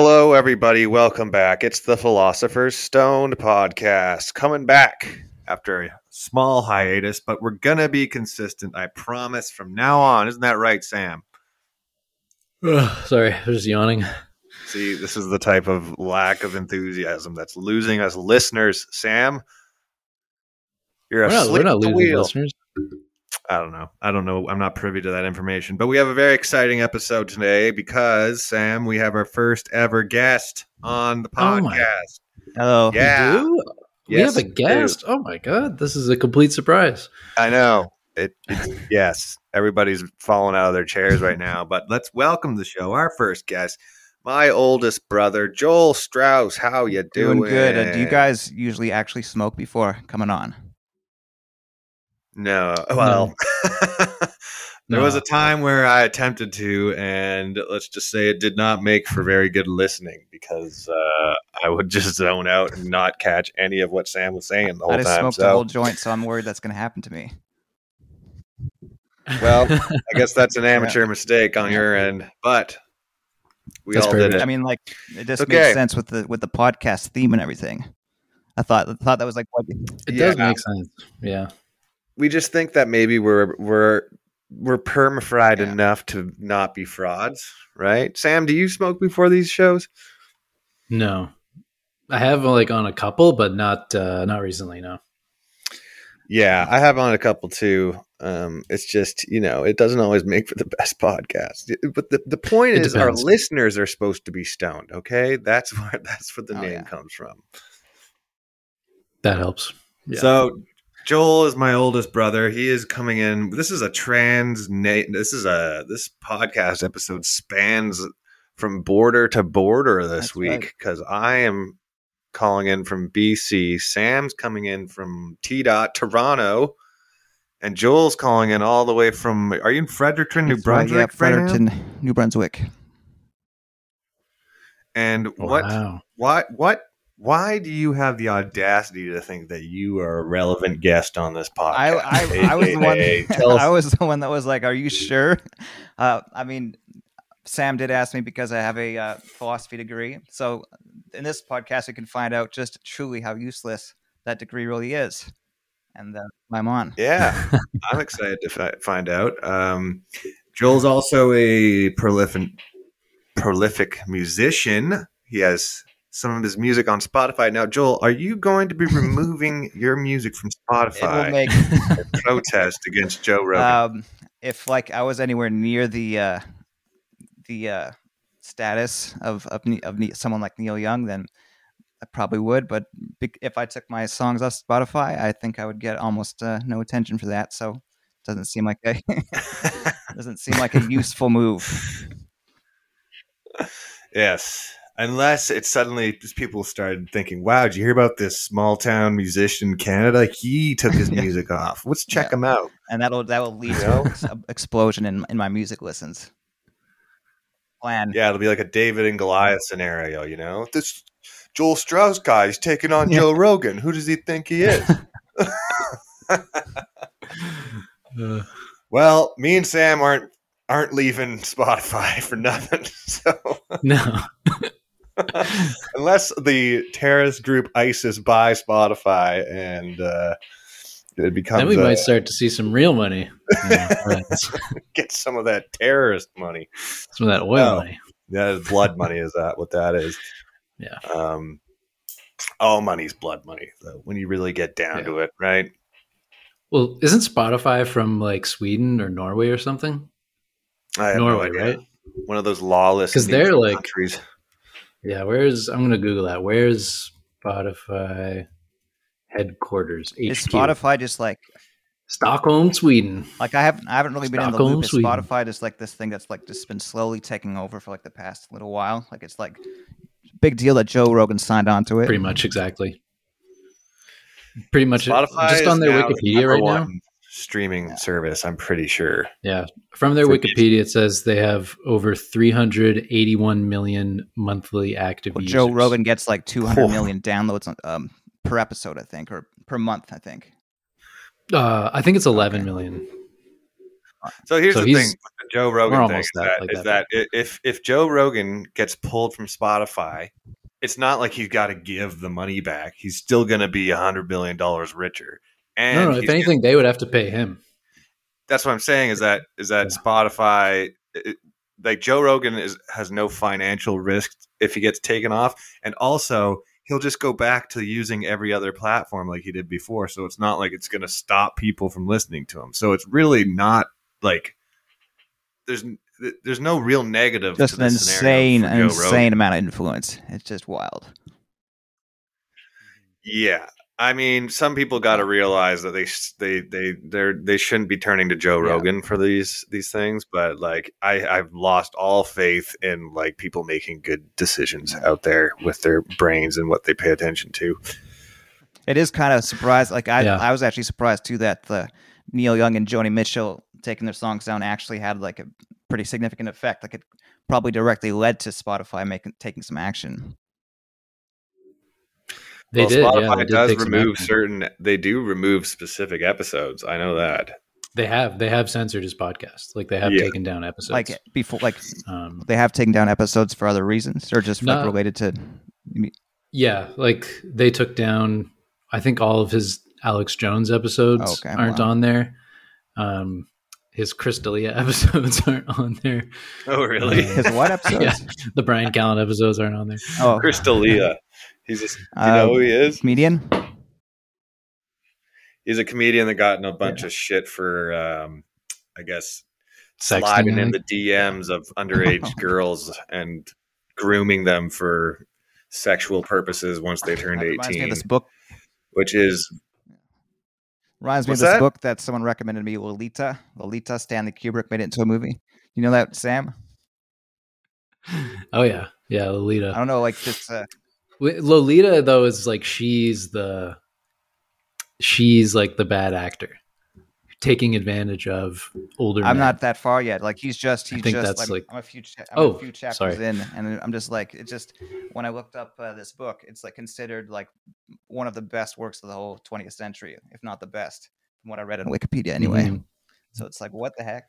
Hello, everybody. Welcome back. It's the Philosopher's Stone podcast coming back after a small hiatus, but we're going to be consistent. I promise from now on. Isn't that right, Sam? Ugh, sorry, I was just yawning. See, this is the type of lack of enthusiasm that's losing us listeners. Sam, you're We're not, asleep we're not losing wheel. listeners. I don't know. I don't know. I'm not privy to that information. But we have a very exciting episode today because, Sam, we have our first ever guest on the podcast. Oh my- podcast. Hello. Yeah. We do? We have a guest. Oh my god, this is a complete surprise. I know. It, it's, yes, everybody's falling out of their chairs right now. But let's welcome the show. Our first guest, my oldest brother, Joel Strauss. How you doing? Doing good. Uh, do you guys usually actually smoke before coming on? No. Well, there No. was a time where I attempted to, and let's just say it did not make for very good listening because uh, I would just zone out and not catch any of what Sam was saying the whole I just time. smoked So, a whole joint, so I'm worried that's going to happen to me. well, I guess that's an amateur mistake on your end, but we That's all fair. did it. I mean, like it just Okay. makes sense with the with the podcast theme and everything. I thought I thought that was like what it does make sense. Yeah. We just think that maybe we're we're we're permafried Yeah. enough to not be frauds, right? Sam, do you smoke before these shows? No. I have like on a couple, but not uh not recently, no. Yeah, I have on a couple too. Um, it's just you know it doesn't always make for the best podcast. But the, the point It is, our listeners are supposed to be stoned. Okay, that's where that's where the Oh, name yeah. comes from. That helps. Yeah. So Joel is my oldest brother. He is coming in. This is a trans. This is a this podcast episode spans from border to border this That's week because I am calling in from BC. Sam's coming in from T dot Toronto, and Joel's calling in all the way from. Are you in Fredericton, New That's right, Brunswick? yeah, right now? Fredericton, New Brunswick. And what? Wow. Why? What? Why do you have the audacity to think that you are a relevant guest on this podcast? I, I, I was the one. Hey, I was the one that was like, "Are you sure?" Uh, I mean, Sam did ask me because I have a uh, philosophy degree. So, in this podcast, we can find out just truly how useless that degree really is. And uh, I'm on. Yeah, I'm excited to fi- find out. Um, Joel's also a prolific, prolific musician. He has some of his music on Spotify. Now, Joel, are you going to be removing your music from It will Spotify make in protest against Joe Rogan? um, if like I was anywhere near the uh, the uh, status of of, of Ne- someone like Neil Young, then I probably would. But if I took my songs off Spotify, I think I would get almost uh, no attention for that. So it doesn't seem like a doesn't seem like a useful move. yes. Unless it suddenly just people started thinking, "Wow, did you hear about this small town musician in Canada? He took his Yeah. music off. Let's check Yeah. him out." and that'll that will lead to an explosion in in my music listens. Plan. Yeah, it'll be like a David and Goliath scenario, you know? This Joel Strauss guy is taking on Yeah. Joe Rogan. Who does he think he is? Uh, well, me and Sam aren't aren't leaving Spotify for nothing. So no. unless the terrorist group ISIS buys Spotify and uh, it becomes Then we a- might start to see some real money. Yeah, get some of that terrorist money. some of that oil No. money. Is blood money. Is that what that is? Yeah. Um, all money's blood money, though. When you really get down Yeah. to it, right? Well, isn't Spotify from like Sweden or Norway or something? I have no Norway, idea. right? One of those lawless because they're like- countries. Yeah, where's I'm gonna Google that. Where's Spotify headquarters? HQ. Is Spotify just like Stockholm, Sweden. like I haven't I haven't really been in the loop. Is Sweden. Spotify just like this thing that's like just been slowly taking over for like the past little while? Like it's like big deal that Joe Rogan signed on to it. Pretty much exactly. Pretty much Spotify just is on their now Wikipedia number right now. One streaming service. I'm pretty sure. Yeah, from their For Wikipedia, it says they have over 381 million monthly active Well, users. Joe Rogan gets like 200 Oh. million downloads um, per episode, I think, or per month, I think. Uh, I think it's 11 Okay. million. So here's So the thing: with the Joe Rogan thing is that- that, like is that. that if if Joe Rogan gets pulled from Spotify, it's not like he's got to give the money back. He's still going to be a hundred billion dollars richer. And no, no. If he's anything, they would have to pay him. that's what I'm saying is that is that Yeah. Spotify it, like Joe Rogan is has no financial risk if he gets taken off and also he'll just go back to using every other platform like he did before so it's not like it's going to stop people from listening to him so it's really not like there's there's no real negative Just to an this insane, for an Joe insane Rogan. amount of influence. It's just wild. Yeah. I mean, some people got to realize that they sh- they they they they shouldn't be turning to Joe Yeah. Rogan for these these things, but like I I've lost all faith in like people making good decisions out there with their brains and what they pay attention to. It is kind of surprised. Like I, Yeah. I was actually surprised too that the Neil Young and Joni Mitchell taking their songs down actually had like a pretty significant effect. Like it probably directly led to Spotify making taking some action. They well, did. Spotify yeah, they did does remove certain. They do remove specific episodes. I know that. They have. They have censored his podcast. Like they have Yeah. taken down episodes. Like before, like um, they have taken down episodes for other reasons, or just like related to. yeah, like they took down. I think all of his Alex Jones episodes Okay, aren't wow. on there. Um, his Chris D'Elia episodes aren't on there. Oh, really? Uh, His what episodes? Yeah, the Bryan Callen episodes aren't on there. Oh, Chris D'Elia. He's a, you Um, know who he is? comedian. He's a comedian that got in a bunch Yeah. of shit for, um, I guess, Sexting, sliding I in the DMs of underage girls and grooming them for sexual purposes once they turned That reminds me of 18, this book. which is Reminds me of this that? book that someone recommended me, Lolita. Lolita. Stanley Kubrick made it into a movie. You know that, Sam? Oh yeah, yeah, Lolita. I don't know, like just uh, Wi- Lolita though is like she's the she's like the bad actor taking advantage of older. I'm men. not that far yet. Like he's just I he's think just that's I'm, like- I'm a few cha- I'm Oh, a few chapters sorry. in, and I'm just like it just when I looked up uh, this book, it's like considered like one of the best works of the whole 20th century, if not the best, from what I read on Wikipedia. Anyway, Mhm. so it's like what the heck?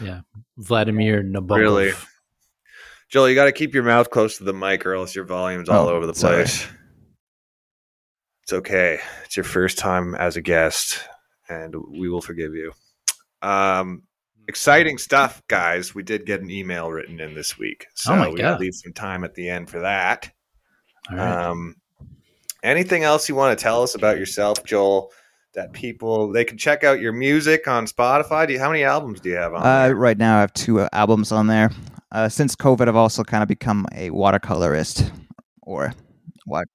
Yeah, Vladimir Nabokov. Really? Joel. You got to keep your mouth close to the mic, or else your volume's all Oh, over the sorry. place. It's okay. It's your first time as a guest, and we will forgive you. Um, exciting stuff, guys. We did get an email written in this week, so Oh we leave some time at the end for that. Right. Um, anything else you want to tell us about yourself, Joel? That people they can check out your music on Spotify. Do you, how many albums do you have on? Uh, there? right now, I have two uh, albums on there. Uh, since COVID, I've also kind of become a watercolorist or what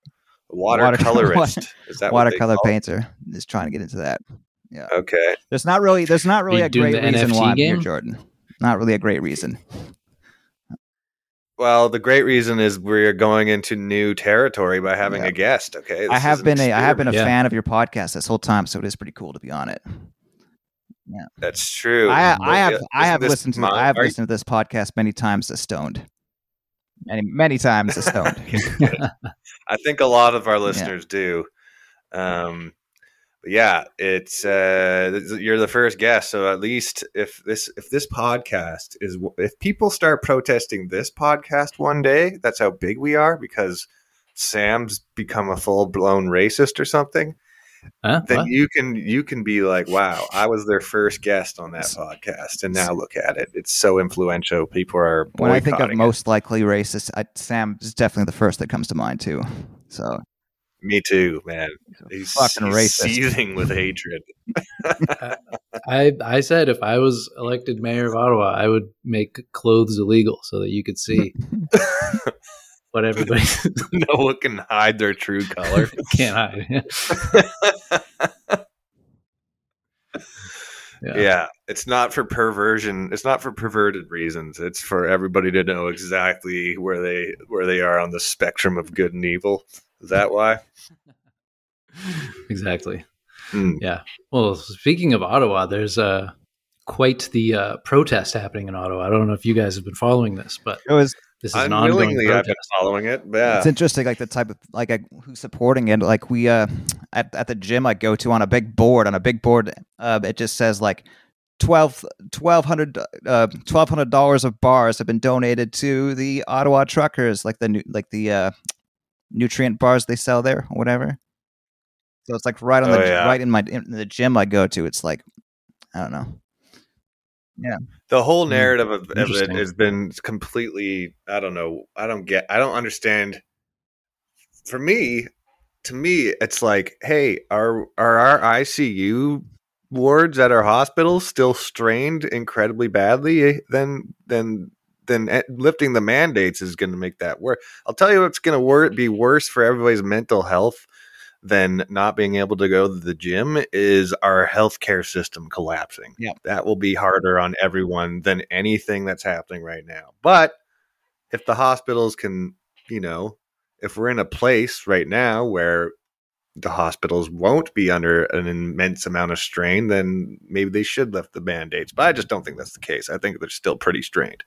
Watercolorist. Is that watercolor call painter. Just trying to get into that. Yeah. Okay. There's not really there's not really a great reason NFT why I'm here. Jordan. Not really a great reason. Well, the great reason is we're going into new territory by having Yeah. a guest. Okay. I have been a I have been a Yeah. fan of your podcast this whole time, so it is pretty cool to be on it. That's true. I I have I have listened to my- I have listened to this podcast many times as stoned. Many many times as stoned. I think a lot of our listeners do. Um, but yeah, it's uh, you're the first guest, so at least if this if this podcast is if people start protesting this podcast one day, that's how big we are because Sam's become a full blown racist or something. Huh? Then What? you can you can be like, wow, I was their first guest on that podcast, and now look at it, it's so influential. People are when I think of boycotting it. most likely racist, I, Sam is definitely the first that comes to mind too. So Me too, man. he's He's, fucking he's racist. seething with hatred. I I said if I was elected mayor of Ottawa, I would make clothes illegal so that you could see what everybody no one can hide their true color. can't hide. yeah. Yeah. it's not for perversion. It's not for perverted reasons. It's for everybody to know exactly where they where they are on the spectrum of good and evil. Is that why? exactly. Hmm. Yeah. Well, speaking of Ottawa, there's uh, quite the uh, protest happening in Ottawa. I don't know if you guys have been following this, but it was this is Unwillingly, I've protest. been following it. but Yeah. it's interesting like the type of like who's supporting it like we uh at, at the gym i go to on a big board on a big board uh it just says like 12 1200 uh, $1200 of bars have been donated to the Ottawa truckers like the nu- like the uh, nutrient bars they sell there or whatever. So it's like right on Oh, the yeah. right in my in the gym I go to. It's like I don't know. The whole narrative of, of it has been completely i don't know i don't get i don't understand. For me to me it's like hey are are our icu wards at our hospitals still strained incredibly badly then then then eh, lifting the mandates is going to make that work i'll tell you what's going to wor- be worse for everybody's mental health than not being able to go to the gym is our healthcare system collapsing. Yep. That will be harder on everyone than anything that's happening right now. But if the hospitals can, you know, if we're in a place right now where the hospitals won't be under an immense amount of strain, then maybe they should lift the band-aids. But I just don't think that's the case. I think they're still pretty strained.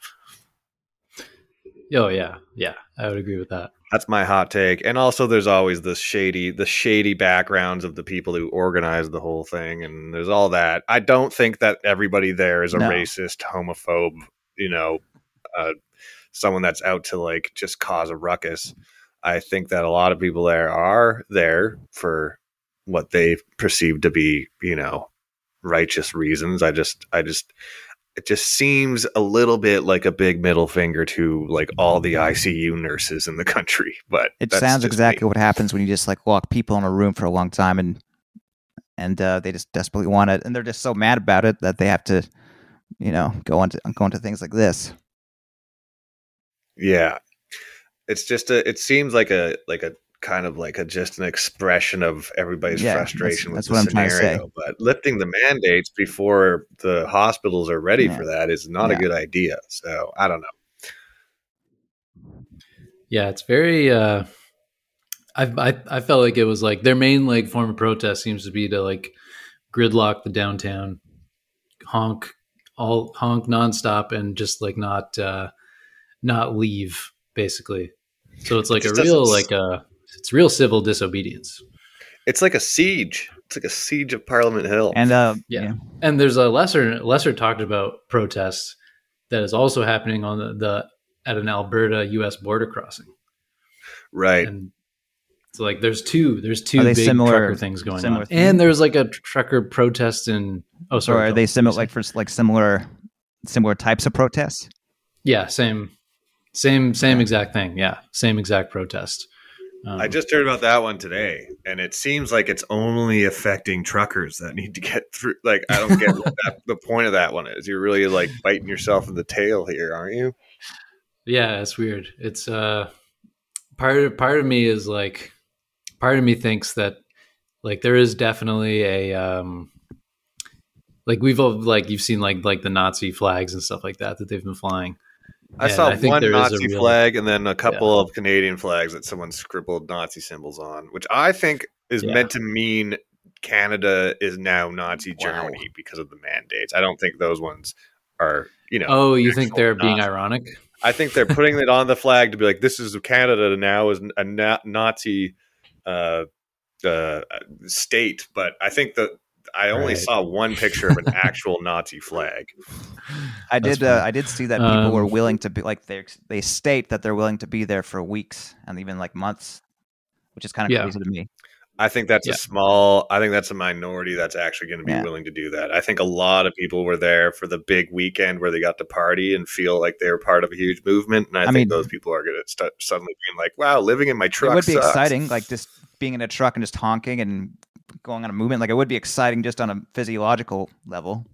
Oh yeah, yeah, I would agree with that. That's my hot take. And also there's always the shady the shady backgrounds of the people who organize the whole thing and there's all that. I don't think that everybody there is a No. racist, homophobe, you know, uh, someone that's out to like just cause a ruckus. I think that a lot of people there are there for what they perceive to be, you know, righteous reasons. I just I just it just seems a little bit like a big middle finger to like all the ICU nurses in the country. But It sounds exactly me. what happens when you just like lock people in a room for a long time and and uh, they just desperately want it and they're just so mad about it that they have to you know go into go into things like this. Yeah, it's just a. It seems like a like a kind of like a just an expression of everybody's Yeah, that's- frustration that's with what the I'm trying to say. scenario. But lifting the mandates before the hospitals are ready Yeah. for that is not Yeah. a good idea. So I don't know. Yeah, it's very. uh I, I I felt like it was like their main like form of protest seems to be to like gridlock the downtown, honk all honk nonstop, and just like not uh not leave basically. So it's like It a real doesn't like uh it's real civil disobedience. It's like a siege. It's like a siege of Parliament Hill. And uh Yeah. yeah. And there's a lesser lesser talked about protest that is also happening on the, the at an Alberta U.S. border crossing. right. And so like there's two there's two big similar- trucker things going on. thing? And there's like a trucker protest in oh Or sorry. are Phil, they similar like for like similar similar types of protests? Yeah, same same same Yeah. exact thing. Yeah, same exact protest. Um, I just heard about that one today, and it seems like it's only affecting truckers that need to get through. Like, I don't get what that, the point of that one is. You're really like biting yourself in the tail here, aren't you? Yeah, it's weird. It's uh part of part of me is like part of me thinks that like there is definitely a um like we've all like you've seen like like the Nazi flags and stuff like that that they've been flying. I saw I one there is a Nazi real- flag and then a couple of Canadian flags that someone scribbled Nazi symbols on, which I think is Yeah. meant to mean Canada is now Nazi Wow. Germany because of the mandates. I don't think those ones are, you know. Oh, you think they're being ironic? I think they're putting it on the flag to be like, this is Canada now is a na- Nazi uh, uh, state. But I think that I only Right. saw one picture of an actual Nazi flag. I That's did uh. I did see that people were Um, willing to be like they they state that they're willing to be there for weeks and even like months, which is kind of Yeah. crazy to me. I think that's Yeah. a small. I think that's a minority that's actually going to be Yeah. willing to do that. I think a lot of people were there for the big weekend where they got to party and feel like they were part of a huge movement. And I, I think mean- those people are going to start suddenly being like, "Wow, living in my truck it would be sucks." exciting, like just being in a truck and just honking and going on a movement. Like it would be exciting just on a physiological level.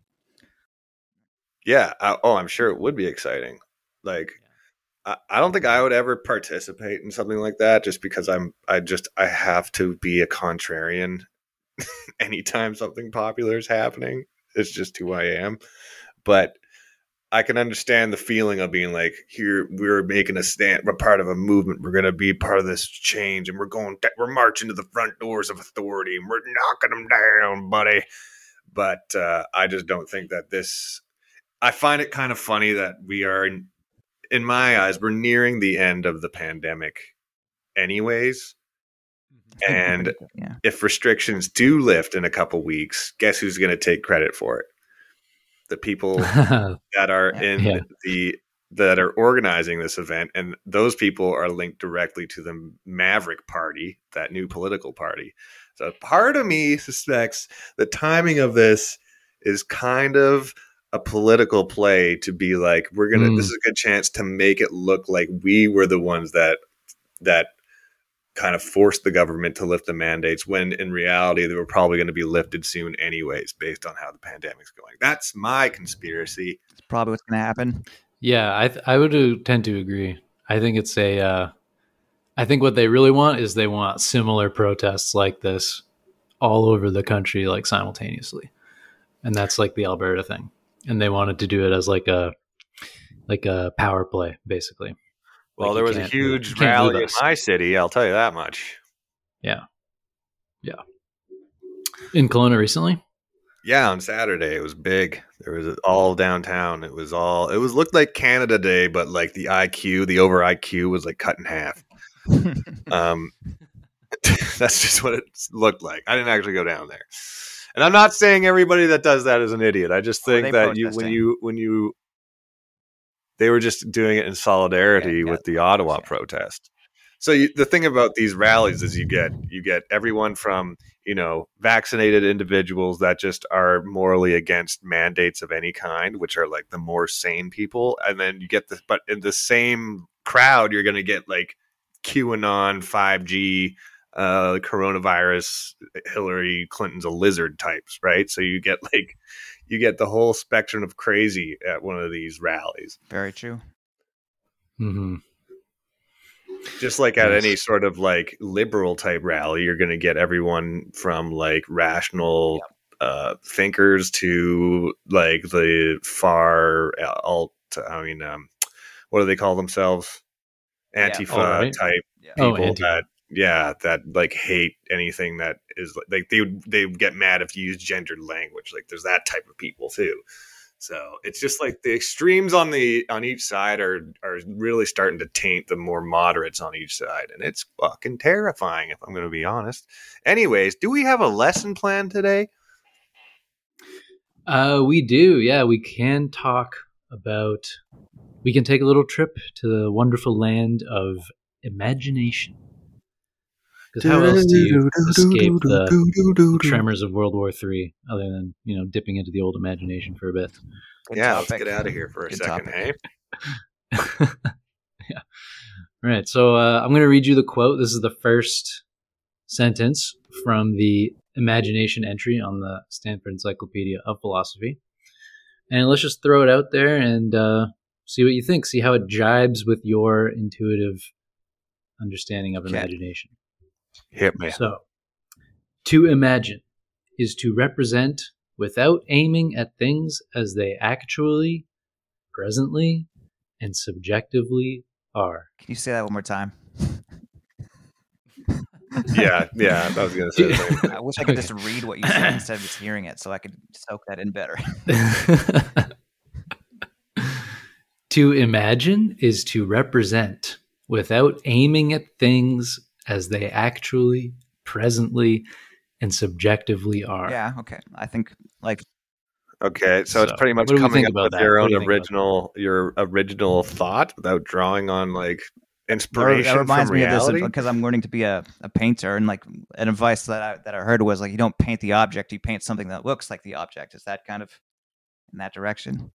Yeah. I, oh, I'm sure it would be exciting. Like, I, I don't think I would ever participate in something like that just because I'm, I just, I have to be a contrarian anytime something popular is happening. It's just who I am. But I can understand the feeling of being like, here, we're making a stand. We're part of a movement. We're going to be part of this change and we're going, we're marching to the front doors of authority and we're knocking them down, buddy. But uh, I just don't think that this, I find it kind of funny that we are, in, in my eyes, we're nearing the end of the pandemic, anyways. And yeah, if restrictions do lift in a couple weeks, guess who's going to take credit for it? The people that are in Yeah. the that are organizing this event, and those people are linked directly to the Maverick Party, that new political party. So part of me suspects the timing of this is kind of a political play to be like, we're gonna. Mm. This is a good chance to make it look like we were the ones that that kind of forced the government to lift the mandates when in reality they were probably going to be lifted soon anyways based on how the pandemic's going that's my conspiracy It's probably what's going to happen. Yeah, I th- I would uh, tend to agree. I think it's a. Uh, I think what they really want is they want similar protests like this all over the country, like simultaneously, and that's like the Alberta thing. And they wanted to do it as like a like a power play, basically. Well Like, there was a huge rally in my city i'll tell you that much. Yeah, yeah. in Kelowna recently. yeah on saturday it was big. There was all downtown. It was all it was looked like canada day but like the iq the over iq was like cut in half. Um that's just what it looked like. I didn't actually go down there. And i'm not saying everybody that does that is an idiot. I just think they that you when you when you they were just doing it in solidarity Yeah, yeah, with the ottawa yeah. protest so you, the thing about these rallies is you get you get everyone from you know vaccinated individuals that just are morally against mandates of any kind which are like the more sane people and then you get the but in the same crowd you're going to get like qanon 5g uh coronavirus hillary clinton's a lizard types right so you get like you get the whole spectrum of crazy at one of these rallies Very true. hmm just like at Yes. any sort of like liberal type rally you're going to get everyone from like rational uh thinkers to like the far uh, alt i mean um what do they call themselves Yeah. antifa Alt-right? type Yeah. Oh, people anti- that yeah that like hate anything that is like they would they would get mad if you use gendered language like there's that type of people too so it's just like the extremes on the on each side are are really starting to taint the more moderates on each side and it's fucking terrifying if i'm going to be honest anyways do we have a lesson plan today Uh, we do. Yeah, we can talk about. We can take a little trip to the wonderful land of imagination. Because how else do you escape the tremors of World War Three, other than you know dipping into the old imagination for a bit? Good yeah topic. let's get out of here for a Good second topic. hey yeah. All right. So uh, I'm going to read you the quote. This is the first sentence from the imagination entry on the Stanford Encyclopedia of Philosophy. And let's just throw it out there and uh, see what you think. See how it jibes with your intuitive understanding of imagination. Hit me So, to imagine is to represent without aiming at things as they actually, presently, and subjectively are. Can you say that one more time? yeah yeah i was going to say the same thing. I wish I could Okay. just read what you said instead of just hearing it, so I could soak that in better. to imagine is to represent without aiming at things as they actually, presently, and subjectively are. Yeah. Okay. I think like Okay, so, it's pretty much what do we coming up about with that? your What own you original your original thought without drawing on like inspiration that reminds from me of reality. this because I'm learning to be a, a painter, and like an advice that I that I heard was like you don't paint the object, you paint something that looks like the object. Is that kind of in that direction?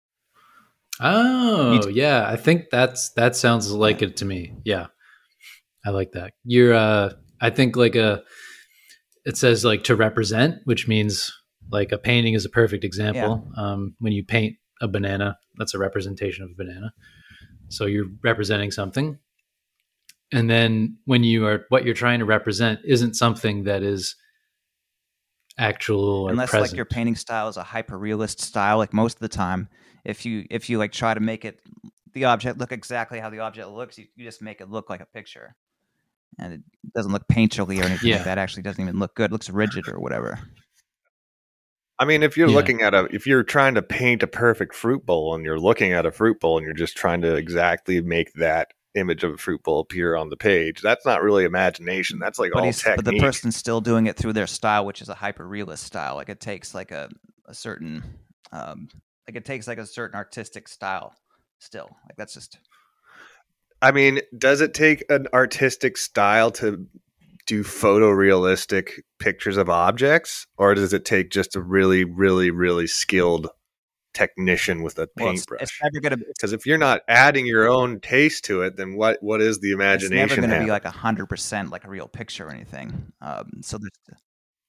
Oh, yeah. I think that's that sounds like it to me. Yeah. I like that. You're uh I think like a it says like to represent, which means like a painting is a perfect example. Um when you paint a banana, that's a representation of a banana. So you're representing something. And then when you are what you're trying to represent isn't something that is actual or Unless present. like your painting style is a hyper realist style, like most of the time, if you if you like try to make it the object look exactly how the object looks, you, you just make it look like a picture. And it doesn't look painterly or anything Yeah. like that. Actually doesn't even look good. It looks rigid or whatever. I mean, if you're Yeah. looking at a if you're trying to paint a perfect fruit bowl and you're looking at a fruit bowl and you're just trying to exactly make that image of a fruit bowl appear on the page, that's not really imagination. That's like but, all he's, technique. but the person's still doing it through their style, which is a hyper realist style. Like it takes like a, a certain um, Like it takes like a certain artistic style. Still, like that's just I mean, does it take an artistic style to do photorealistic pictures of objects, or does it take just a really, really, really skilled technician with a well, paintbrush? it's never gonna. Because if you're not adding your own taste to it, then what what is the imagination? it's never gonna be like a hundred percent like a real picture or anything. Um, so there's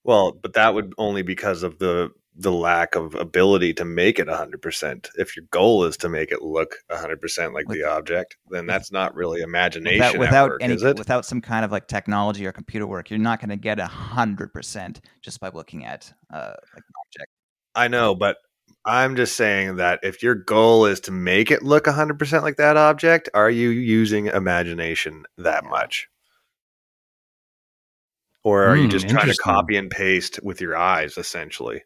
well, but that would only because of the the lack of ability to make it 100%. If your goal is to make it look 100% like With- the object, then that's not really imagination without without work, any is it? without some kind of like technology or computer work, you're not gonna get a hundred percent just by looking at uh like an object. I know, but I'm just saying that if your goal is to make it look 100% like that object, are you using imagination that Yeah. much? Or are you Hmm, just trying to copy and paste with your eyes, essentially?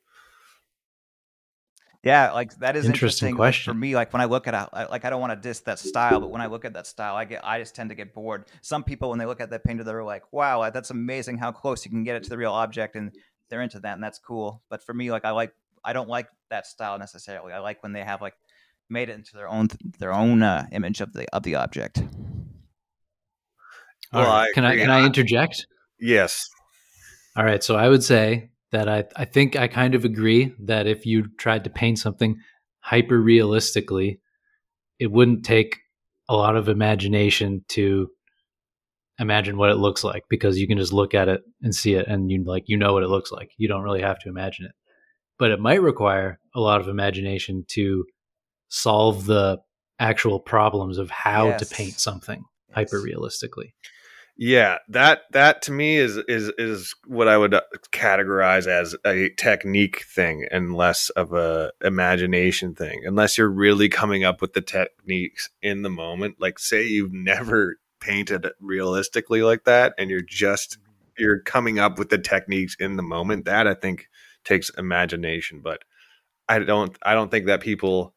Yeah, like that is Interesting interesting, like, question. for me. Like when I look at a, I- like I don't want to diss that style, but when I look at that style, I get I just tend to get bored. Some people when they look at that painter, they're like, "Wow, that's amazing! How close you can get it to the real object," and they're into that, and that's cool. But for me, like I like I don't like that style necessarily. I like when they have like made it into their own their own uh, image of the of the object. All Well, right. I can I agree. can I interject? Yes. All right, so I would say that I I think I kind of agree that if you tried to paint something hyper realistically, it wouldn't take a lot of imagination to imagine what it looks like because you can just look at it and see it and you like you know what it looks like. You don't really have to imagine it. But it might require a lot of imagination to solve the actual problems of how Yes. to paint something Yes. hyper realistically. Yeah, that that to me is is is what I would uh, categorize as a technique thing, and less of a imagination thing. Unless you're really coming up with the techniques in the moment. Like, say you've never painted realistically like that, and you're just you're coming up with the techniques in the moment. That I think takes imagination, but I don't I don't think that people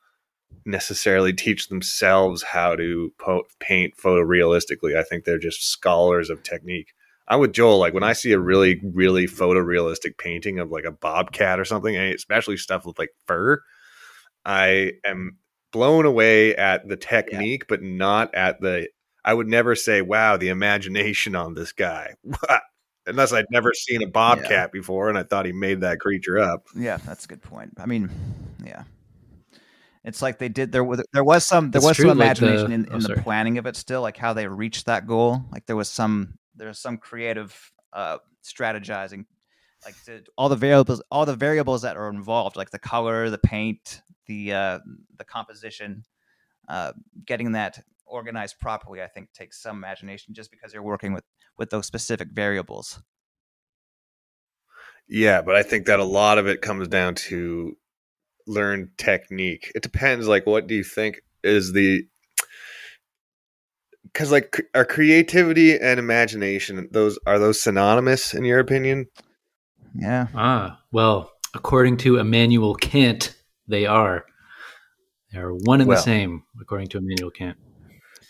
necessarily teach themselves how to po- paint photorealistically. I think they're just scholars of technique. I'm with Joel. Like when I see a really, really photorealistic painting of like a bobcat or something, especially stuff with like fur, I am blown away at the technique, but not at the. I would never say, "Wow, the imagination on this guy," unless I'd never seen a bobcat before and I thought he made that creature up. Yeah, that's a good point. I mean, yeah. It's like they did there was there was some there It's was true, some like the- imagination in, oh, the planning of it still, like how they reached that goal. Like there was some there's some creative uh strategizing like the, all the variables all the variables that are involved, like the color, the paint, the uh the composition, uh getting that organized properly, I think takes some imagination just because you're working with with those specific variables. Yeah, but I think that a lot of it comes down to learn technique. It depends. Like, what do you think is the because like c- are creativity and imagination those are those synonymous in your opinion? Yeah. Ah, well, according to Immanuel Kant, they are. They are one and Well. the same, according to Immanuel Kant.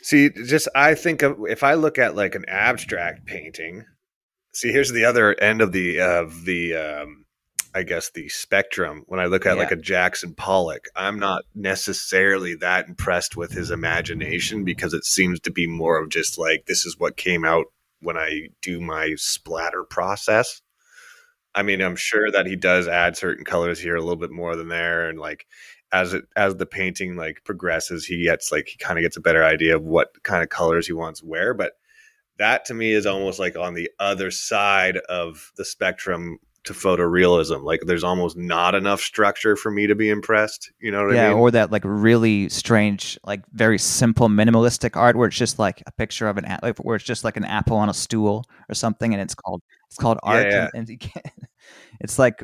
See, just I think of if I look at like an abstract painting. See, here's the other end of the of the um, I guess the spectrum. When I look at like a Jackson Pollock, I'm not necessarily that impressed with his imagination because it seems to be more of just like this is what came out when I do my splatter process. I mean, I'm sure that he does add certain colors here a little bit more than there, and like as it as the painting like progresses, he gets like he kind of gets a better idea of what kind of colors he wants where. But that to me is almost like on the other side of the spectrum to photorealism. Like there's almost not enough structure for me to be impressed. You know what yeah, I mean? Yeah. Or that like really strange, like very simple minimalistic art where it's just like a picture of an like where it's just like an apple on a stool or something, and it's called it's called art, yeah. and, and you can't, it's like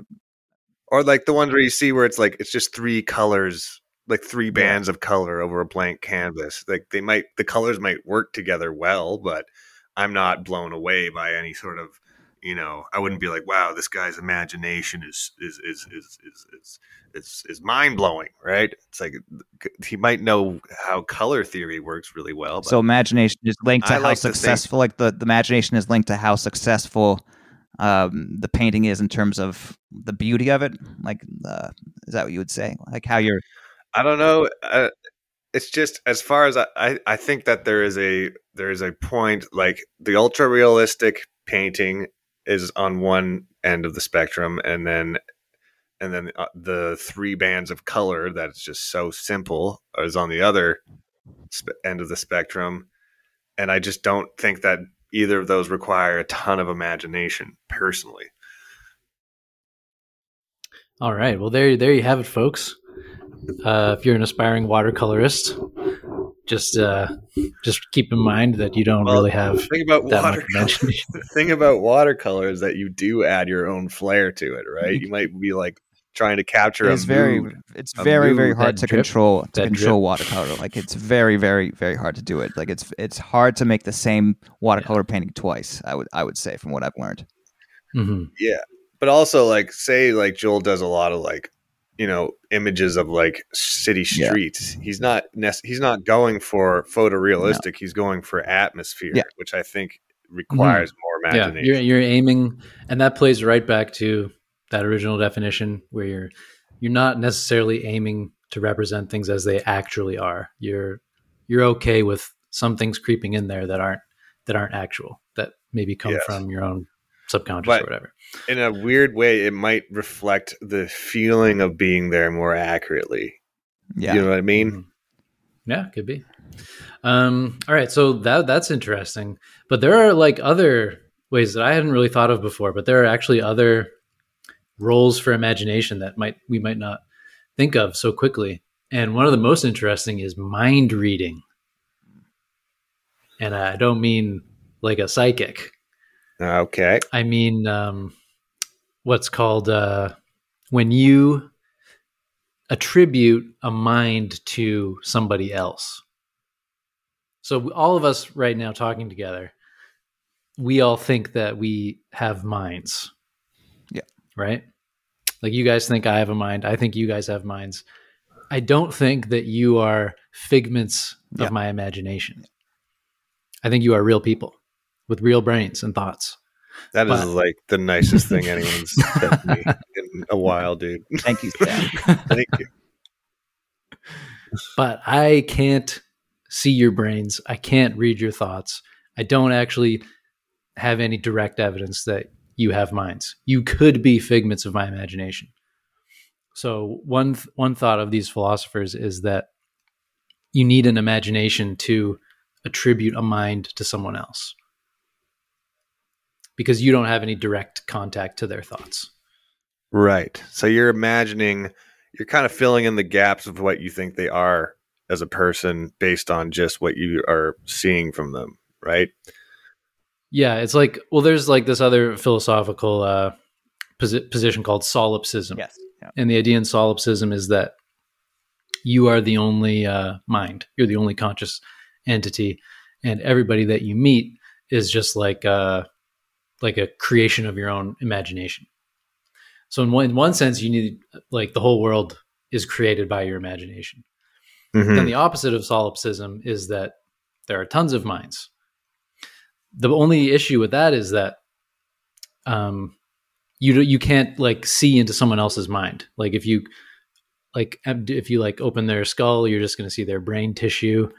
or like the ones where you see where it's like it's just three colors like three bands of color over a blank canvas like they might the colors might work together well but i'm not blown away by any sort of you know i wouldn't be like wow this guy's imagination is is is is is is, is, is mind-blowing right it's like he might know how color theory works really well but so imagination is linked to I how like successful like the, the imagination is linked to how successful um, the painting is in terms of the beauty of it. Like, uh, is that what you would say? Like how you're I don't know. Uh, it's just as far as I, I, I think that there is a there is a point like the ultra realistic painting is on one end of the spectrum, and then and then uh, the three bands of color that's just so simple is on the other end of the spectrum. And I just don't think that either of those require a ton of imagination, personally. All right. Well, there, there you have it, folks. Uh, if you're an aspiring watercolorist, just uh, just keep in mind that you don't Well, really have The thing about that much watercolor, the thing about watercolor is that you do add your own flair to it, right? You might be like trying to capture It's a very, mood. it's a very, very hard to drip. control to control drip. watercolor. Like it's very, very, very hard to do it. Like it's it's hard to make the same watercolor painting twice. I would I would say from what I've learned. hmm Yeah, but also like say like Joel does a lot of like you know images of like city Yeah. streets. He's not nec- he's not going for photorealistic. He's going for atmosphere, Yeah. which I think mm-hmm. requires more Yeah, imagination. you're you're aiming, and that plays right back to that original definition where you're you're not necessarily aiming to represent things as they actually are. You're you're okay with some things creeping in there that aren't that aren't actual that maybe come Yes. from your own subconscious But- or whatever. In a weird way, it might reflect the feeling of being there more accurately. Yeah. You know what I mean? Mhm. Yeah, could be. Um, all right, so that that's interesting. But there are like other ways that I hadn't really thought of before. But there are actually other roles for imagination that might we might not think of so quickly. And one of the most interesting is mind reading. And I don't mean like a psychic. Okay. I mean, um, what's called uh, when you attribute a mind to somebody else. So all of us right now talking together, we all think that we have minds. Yeah. Right? Like you guys think I have a mind. I think you guys have minds. I don't think that you are figments of my imagination. I think you are real people with real brains and thoughts. That is But- like the nicest thing anyone's said to me in a while, dude. Thank you, Stan. Thank you. but I can't see your brains. I can't read your thoughts. I don't actually have any direct evidence that you have minds. You could be figments of my imagination. So one th- one thought of these philosophers is that you need an imagination to attribute a mind to someone else because you don't have any direct contact to their thoughts. Right. So you're imagining, you're kind of filling in the gaps of what you think they are as a person based on just what you are seeing from them, right? Yeah, it's like well, there's like this other philosophical uh, posi- position called solipsism, yes. Yeah. and the idea in solipsism is that you are the only uh, mind, you're the only conscious entity, and everybody that you meet is just like uh, like a creation of your own imagination. So in one, in one sense, you need like the whole world is created by your imagination. Mhm. Then the opposite of solipsism is that there are tons of minds. The only issue with that is that um, you you can't like see into someone else's mind. Like if you like if you like open their skull, you're just going to see their brain tissue.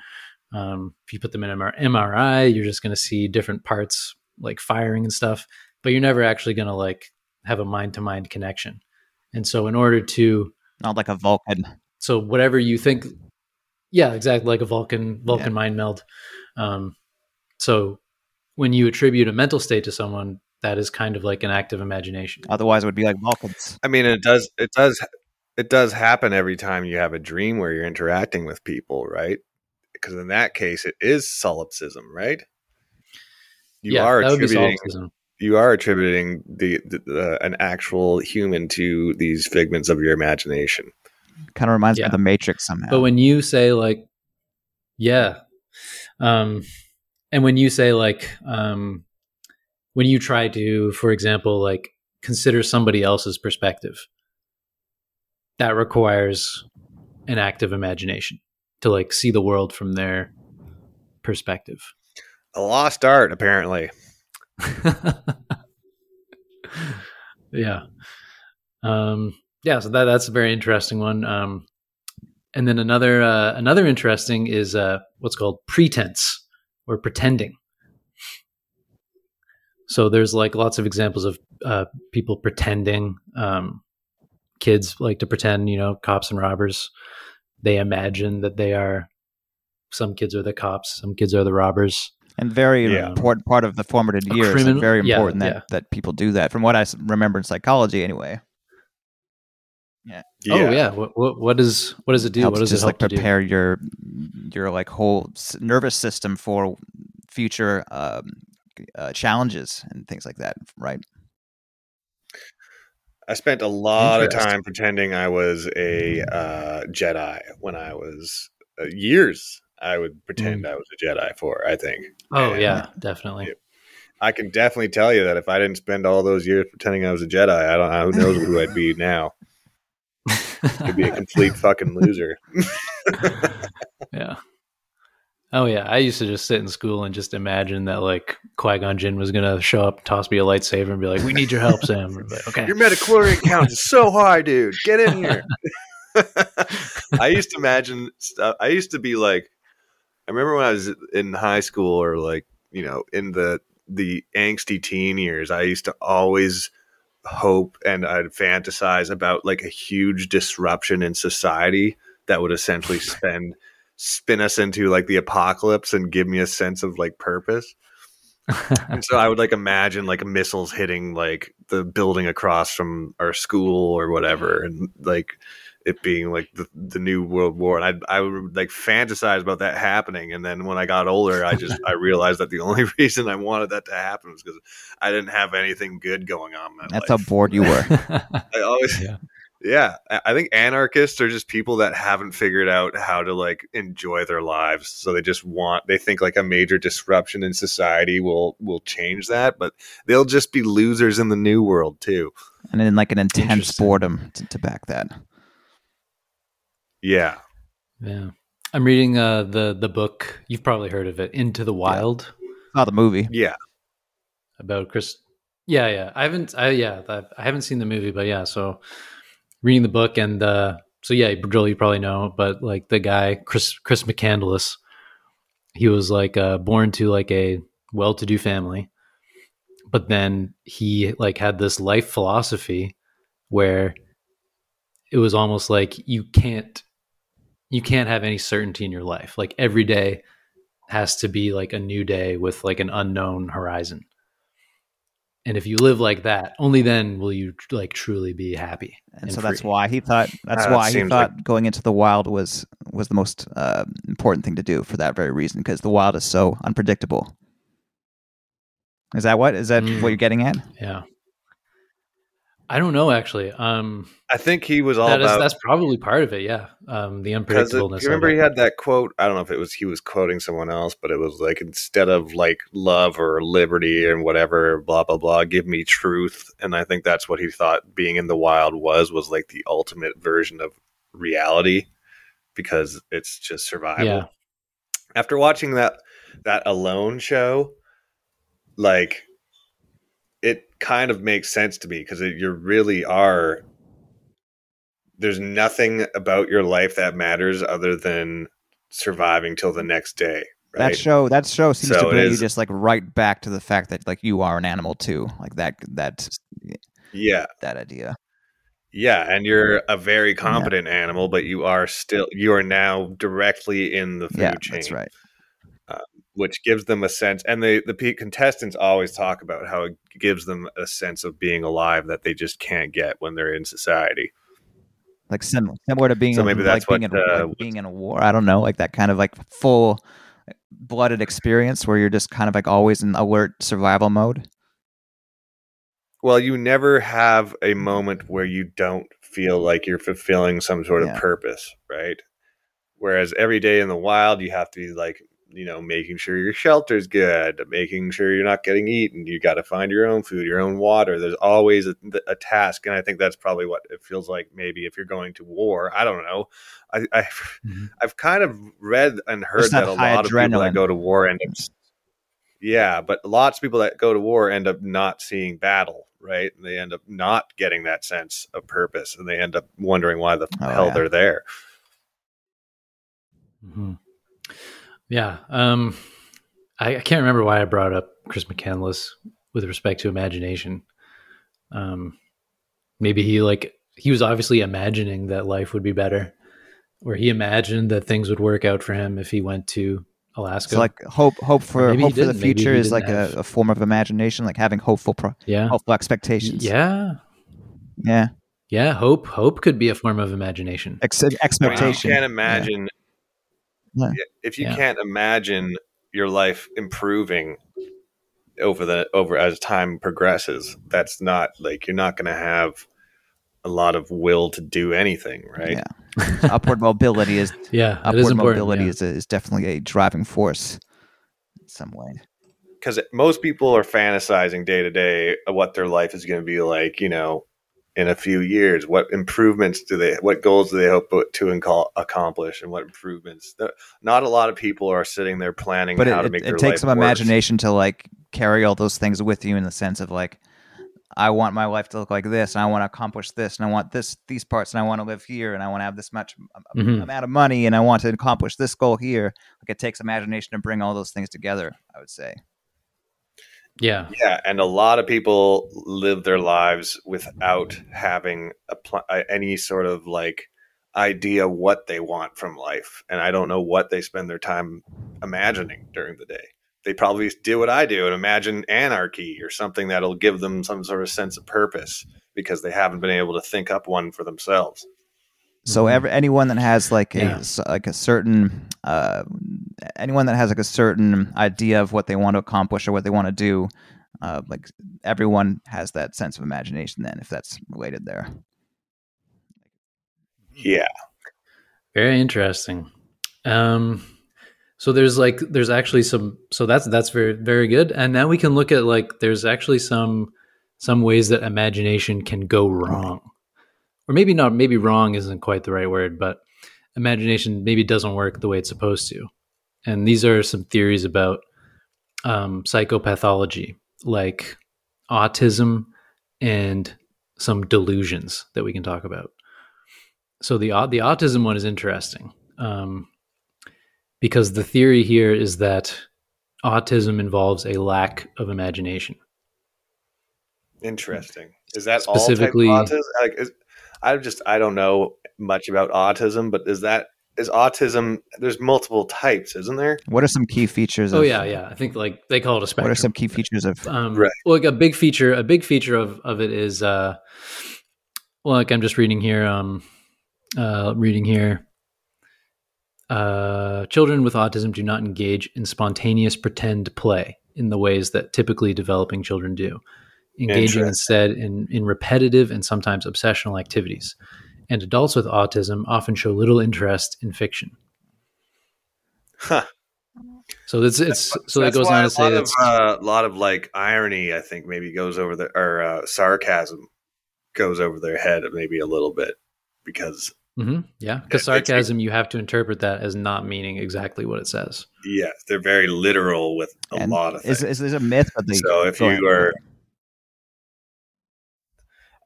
Um, if you put them in MR- MRI, you're just going to see different parts like firing and stuff. But you're never actually going to like have a mind to mind connection. And so, in order to Not like a Vulcan. so whatever you think yeah exactly like a vulcan vulcan mind meld um, so when you attribute a mental state to someone that is kind of like an active imagination Otherwise, it would be like Vulcans. I mean, it does, it does, it does happen every time you have a dream where you're interacting with people, right? Because in that case, it is solipsism, right? You yeah are that would be attributing, you are attributing the, the uh, an actual human to these figments of your imagination. Kind of reminds me of the Matrix somehow. but when you say like yeah um and when you say like um when you try to for example like consider somebody else's perspective that requires an active imagination to like see the world from their perspective A lost art, apparently. yeah um yeah so that that's a very interesting one um and then another uh, another interesting is uh, what's called pretense or pretending. So there's like lots of examples of uh, people pretending. Um, kids like to pretend, you know, cops and robbers. They imagine that they are. Some kids are the cops. Some kids are the robbers. And very Yeah. important part of the formative A years. and criminal- very yeah, important that, yeah. that people do that. From what I remember in psychology, anyway, Yeah. Oh yeah. What, what what does what does it do? helps what does just it help like to do? prepare your your like whole nervous system for future um, uh, challenges and things like that. Right. I spent a lot of time pretending I was a uh, Jedi when I was uh, years. I would pretend mm. I was a Jedi for. I think. Oh And yeah, definitely. Yeah. I can definitely tell you that if I didn't spend all those years pretending I was a Jedi, I don't. know Who knows who I'd be now? I'd be a complete fucking loser. yeah. Oh yeah, I used to just sit in school and just imagine that like Qui Gon Jinn was gonna show up, toss me a lightsaber, and be like, "We need your help, Sam." Like, okay. Your midi-chlorian count is so high, dude. Get in here. I used to imagine stuff. I used to be like, I remember when I was in high school or like, you know, in the the angsty teen years, I used to always hope and I'd fantasize about like a huge disruption in society that would essentially spend spin us into like the apocalypse and give me a sense of like purpose. And so I would like imagine like missiles hitting like the building across from our school or whatever, and like it being like the, the new world war. And I I would like fantasize about that happening. And then when I got older, I just I realized that the only reason I wanted that to happen was because I didn't have anything good going on. That's life. how bored you were. I always Yeah. yeah. I I think anarchists are just people that haven't figured out how to like enjoy their lives. So they just want they think like a major disruption in society will will change that, but they'll just be losers in the new world too. and then like an intense boredom to, to back that. Yeah. yeah. I'm reading uh, the the book. You've probably heard of it, Into the Wild, Oh, the movie. Yeah. about Chris. Yeah, yeah. I haven't. I yeah. I, I haven't seen the movie, but yeah. So reading the book and uh, so yeah, Joel, you probably know, but like the guy Chris Chris McCandless, he was like uh, born to like a well-to-do family, but then he like had this life philosophy where it was almost like you can't you can't have any certainty in your life. Like every day has to be like a new day with like an unknown horizon. And if you live like that, only then will you like truly be happy. And, so that's why he thought that's that why he seems thought going into the wild was was the most uh, important thing to do for that very reason because the wild is so unpredictable. Is that what is that Mm. what you're getting at? Yeah. I don't know actually. Um I think he was all that is about that's probably part of it, yeah. Um the unpredictableness. you remember he had that quote. I don't know if it was he was quoting someone else, but it was like instead of like love or liberty and whatever, blah blah blah, give me truth. And I think that's what he thought being in the wild was was like the ultimate version of reality because it's just survival. Yeah. After watching that that Alone show, like it kind of makes sense to me because you really are there's nothing about your life that matters other than surviving till the next day right That show that show seems So to bring you just like right back to the fact that like you are an animal too. Like that that yeah that idea. yeah and you're a very competent animal but you are still you are now directly in the food Yeah, chain that's right. Which gives them a sense and the the contestants always talk about how it gives them a sense of being alive that they just can't get when they're in society Like sim- similar to being So in- maybe that's like being what, in, uh, like being in a war. I don't know, like that kind of like full blooded experience where you're just kind of like always in alert survival mode. Well, you never have a moment where you don't feel like you're fulfilling some sort of purpose, right? Whereas every day in the wild, you have to be like, you know, making sure your shelter's good, making sure you're not getting eaten. You got to find your own food, your own water. There's always a, a task, and I think that's probably what it feels like. Maybe if you're going to war, I don't know. I, I Mhm. I've kind of read and heard that a lot of people that go to war end up yeah, but lots of people that go to war end up not seeing battle, right? And they end up not getting that sense of purpose and they end up wondering why the Oh, hell yeah. they're there. hmm Yeah. Um, I, I can't remember why I brought up Chris McCandless with respect to imagination. Um, maybe he like he was obviously imagining that life would be better, or he imagined that things would work out for him if he went to Alaska. So like hope hope for hope for the future is like a, a form of imagination, like having hopeful pro- yeah, hopeful expectations. yeah, Yeah. yeah. Hope hope could be a form of imagination. Ex- I you expectation. can't imagine Yeah. If you Yeah. can't imagine your life improving over the over as time progresses. That's not like you're not going to have a lot of will to do anything, right? Yeah. upward mobility is Yeah, upward important. mobility yeah. is, is definitely a driving force in some way. because most people are fantasizing day to day what their life is going to be like, you know, in a few years. What improvements do they, what goals do they hope to inco- accomplish, and what improvements? Not a lot of people are sitting there planning But how it, to make it their takes some worse. imagination to like carry all those things with you in the sense of like I want my life to look like this, and I want to accomplish this, and I want this these parts, and I want to live here, and I want to have this much um, Mhm. amount of money, and I want to accomplish this goal here. Like it takes imagination to bring all those things together. I would say. Yeah, Yeah, and a lot of people live their lives without having a pl- any sort of like idea what they want from life, and I don't know what they spend their time imagining during the day. They probably do what I do and imagine anarchy or something that'll give them some sort of sense of purpose because they haven't been able to think up one for themselves. So Mhm. every anyone that has like a Yeah. s- like a certain uh, anyone that has like a certain idea of what they want to accomplish or what they want to do, uh, like everyone has that sense of imagination. Then, if that's related there, Yeah, very interesting. Um, so there's like there's actually some so that's that's very very good. And now we can look at like there's actually some some ways that imagination can go wrong, or maybe not. Maybe wrong isn't quite the right word, but imagination maybe doesn't work the way it's supposed to. And these are some theories about um, psychopathology, like autism and some delusions that we can talk about. So the the autism one is interesting um, because the theory here is that autism involves a lack of imagination. interesting. Is that Specifically- all type of autism? Like, is, I just I don't know much about autism, but is that is autism? There's multiple types, isn't there? what are some key features? Oh of, yeah, yeah. I think like they call it a spectrum. What are some key features of? Um, Right. Well, like a big feature, a big feature of of it is, uh, well, like I'm just reading here, um, uh, reading here. Uh, children with autism do not engage in spontaneous pretend play in the ways that typically developing children do, engaging instead in in repetitive and sometimes obsessional activities. And adults with autism often show little interest in fiction. Huh. So it's it's so that That's goes on to say lot of uh, a lot of like irony. I think maybe goes over the or uh, sarcasm goes over their head maybe a little bit because hmm Yeah, because sarcasm, you have to interpret that as not meaning exactly what it says. yeah, they're very literal with a and lot of things. is, is, is a myth, but they so if you are,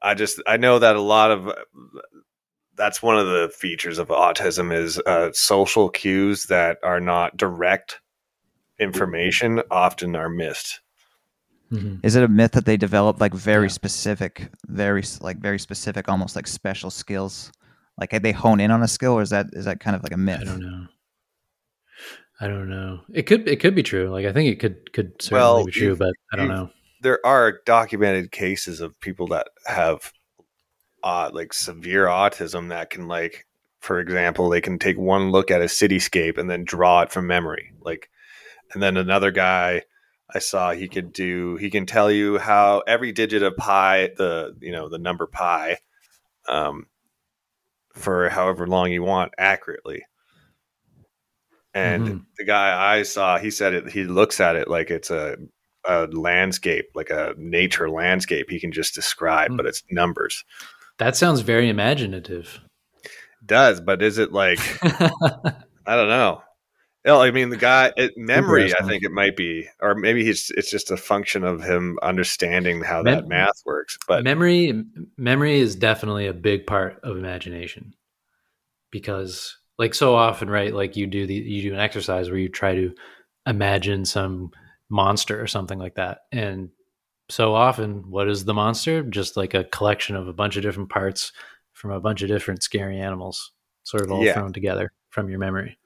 I just I know that a lot of that's one of the features of autism is uh, social cues that are not direct information often are missed. Mhm. Is it a myth that they develop like very Yeah. specific, very like very specific, almost like special skills? Like they hone in on a skill, or is that is that kind of like a myth? I don't know. I don't know. It could it could be true. Like I think it could could certainly Well, be true, but I don't know. There are documented cases of people that have uh, like severe autism that can like for example they can take one look at a cityscape and then draw it from memory like and then another guy i saw he could do he can tell you how every digit of pi the you know the number pi um, for however long you want accurately and Mhm. the guy i saw he said it he looks at it like it's a a landscape, like a nature landscape, he can just describe, Hmm. but it's numbers. That sounds very imaginative. Does, but is it like I don't know. No, I mean the guy. It, memory, I think it might be, or maybe he's. It's just a function of him understanding how that math works. But memory memory is definitely a big part of imagination because like so often, right? Like you do the you do an exercise where you try to imagine some monster or something like that, and so often, what is the monster? Just like a collection of a bunch of different parts from a bunch of different scary animals, sort of all Yeah. thrown together from your memory.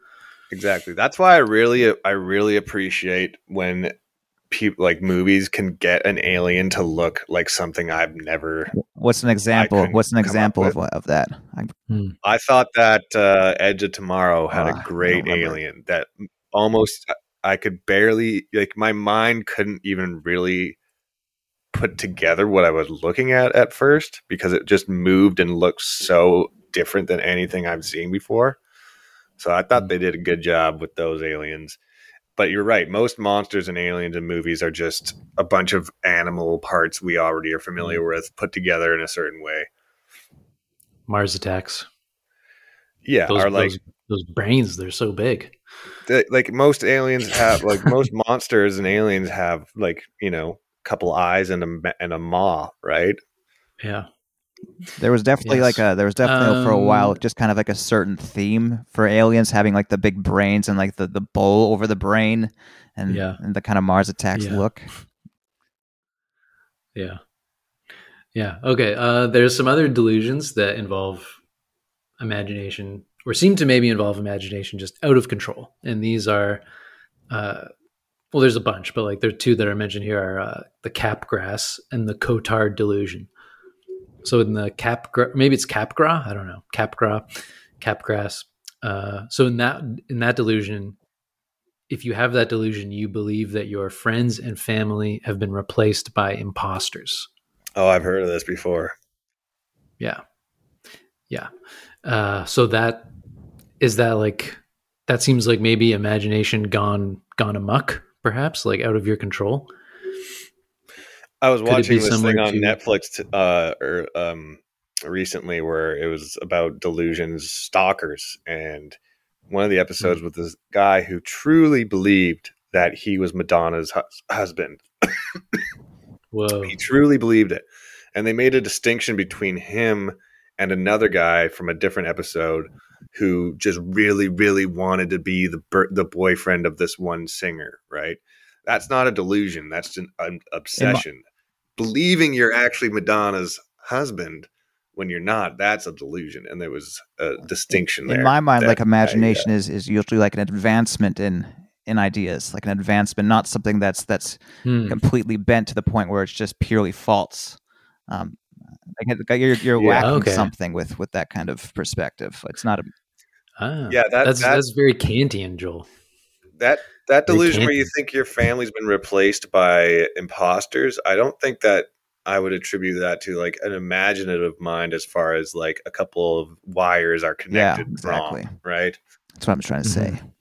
Exactly. That's why I really I really appreciate when people like movies can get an alien to look like something I've never What's an example? What's an example of, of that? I, I thought that uh, Edge of Tomorrow had Ah, I a don't great alien that almost I could barely like my mind couldn't even really put together what I was looking at at first because it just moved and looked so different than anything I've seen before. So I thought Mm. they did a good job with those aliens. But you're right, most monsters and aliens in movies are just a bunch of animal parts we already are familiar with put together in a certain way. Mars attacks. Yeah, Those, are like those, those brains, they're so big. The, like most aliens have like most monsters and aliens have like you know a couple eyes and a and a maw right Yeah. there was definitely Yes. like a there was definitely for a while Um, just kind of like a certain theme for aliens having like the big brains and like the the bowl over the brain and, Yeah. and the kind of Mars attacks Yeah. look. Yeah. Yeah. Okay. Uh, there's some other delusions that involve imagination or seem to maybe involve imagination just out of control. And these are, uh, well, there's a bunch, but like there are two that are mentioned here are uh, the capgrass and the Cotard delusion. So in the capgra, maybe it's cap capgra, I don't know, cap capgra, capgrass. Uh, so in that in that delusion, if you have that delusion, you believe that your friends and family have been replaced by imposters. oh i've heard of this before Yeah. Yeah. Uh, so that is that like that seems like maybe imagination gone gone amuck, perhaps, like out of your control. i was Could watching this thing on to- netflix t- uh or um recently where it was about delusions stalkers and one of the Hmm. episodes with this guy who truly believed that he was madonna's hus- husband Whoa. He truly believed it. And they made a distinction between him and another guy from a different episode who just really, really wanted to be the the boyfriend of this one singer. Right? That's not a delusion. That's an, an obsession. Believing you're actually Madonna's husband when you're not, that's a delusion. And there was a distinction there. In my mind, that like I, uh, imagination is is usually like an advancement in in ideas, like an advancement, not something that's that's Hmm. completely bent to the point where it's just purely false. Um, like you're you're Yeah. whacking Okay. something with with that kind of perspective. It's not a Ah, yeah, that, that's that, that's very Kantian, Joel. that that delusion where you think your family's been replaced by imposters i don't think that i would attribute that to like an imaginative mind as far as like a couple of wires are connected exactly. wrong right that's what I'm trying to say. Mhm.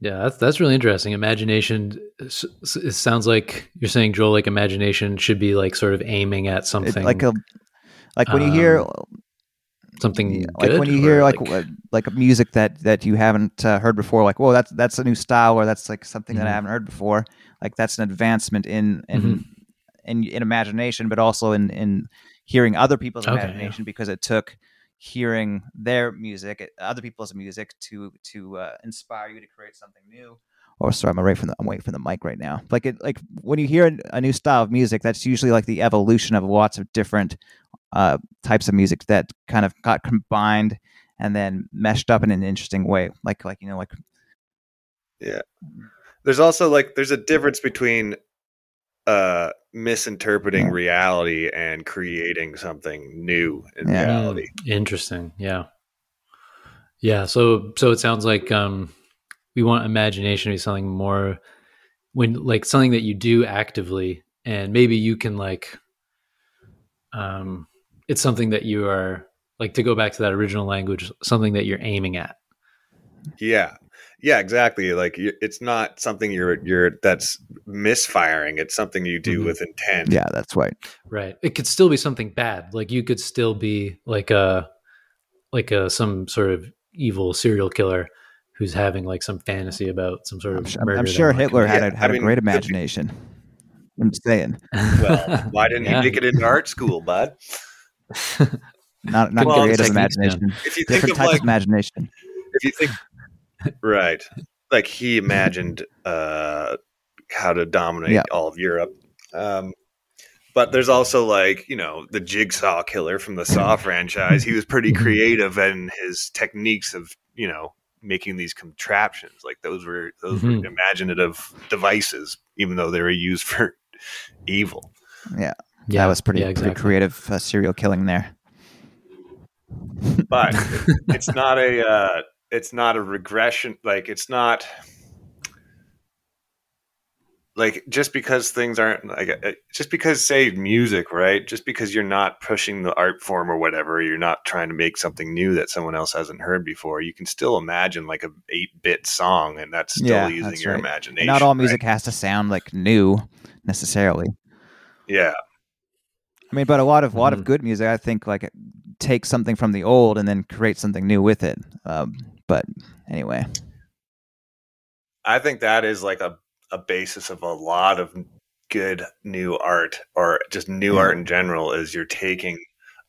Yeah, that's that's really interesting. Imagination. It sounds like you're saying, Joel. Like imagination should be like sort of aiming at It- something, like a like when you hear um, something like when you hear like like, like a music that that you haven't uh, heard before like whoa that's that's a new style or that's like something that i Mhm. haven't heard before like that's an advancement in in Mhm. in, in imagination but also in in hearing other people's Okay, yeah. imagination because it took hearing their music uh, other people's music to to uh, inspire you to create something new or sorry i'm away from the i'm waiting for the mic right now like it like when you hear a new style of music that's usually like the evolution of lots of different uh, types of music that kind of got combined and then meshed up in an interesting way. Like like you know like yeah. there's also like there's a difference between uh misinterpreting Yeah. reality and creating something new in Yeah. reality interesting. Yeah, yeah. So so it sounds like um, we want imagination to be something more when like something that you do actively, and maybe you can like um, it's something that you are like to go back to that original language, something that you're aiming at. Yeah. Yeah, exactly. Like it's not something you're you're that's misfiring. It's something you do Mhm. with intent. yeah, that's right. Right. It could still be something bad. Like you could still be like a like a some sort of evil serial killer who's having like some fantasy about some sort I'm of sure, murder. I'm sure Hitler commit. had Yeah, a, had I a mean, great the- imagination. I'm just saying. Well, why didn't Yeah. you make it into art school, bud? not not Well, creative techniques, imagination. If you think Different of type like of imagination. if you think right like he imagined uh how to dominate Yeah. all of europe um but there's also like you know the jigsaw killer from the saw franchise he was pretty Mhm. creative in his techniques of you know making these contraptions like those were those Mhm. were imaginative devices even though they were used for evil Yeah, Yeah, that was pretty yeah, pretty creative uh, serial killing there. but it's not a uh, it's not a regression like it's not like just because things aren't like uh, just because say music right just because you're not pushing the art form or whatever you're not trying to make something new that someone else hasn't heard before you can still imagine like a 8-bit song and that's still Yeah, using that's your right. imagination And not all music has to sound like new necessarily. yeah I mean, but a lot of a lot of good music, I think, like takes something from the old and then create something new with it. Um, but anyway, I think that is like a, a basis of a lot of good new art or just new Yeah. art in general is you're taking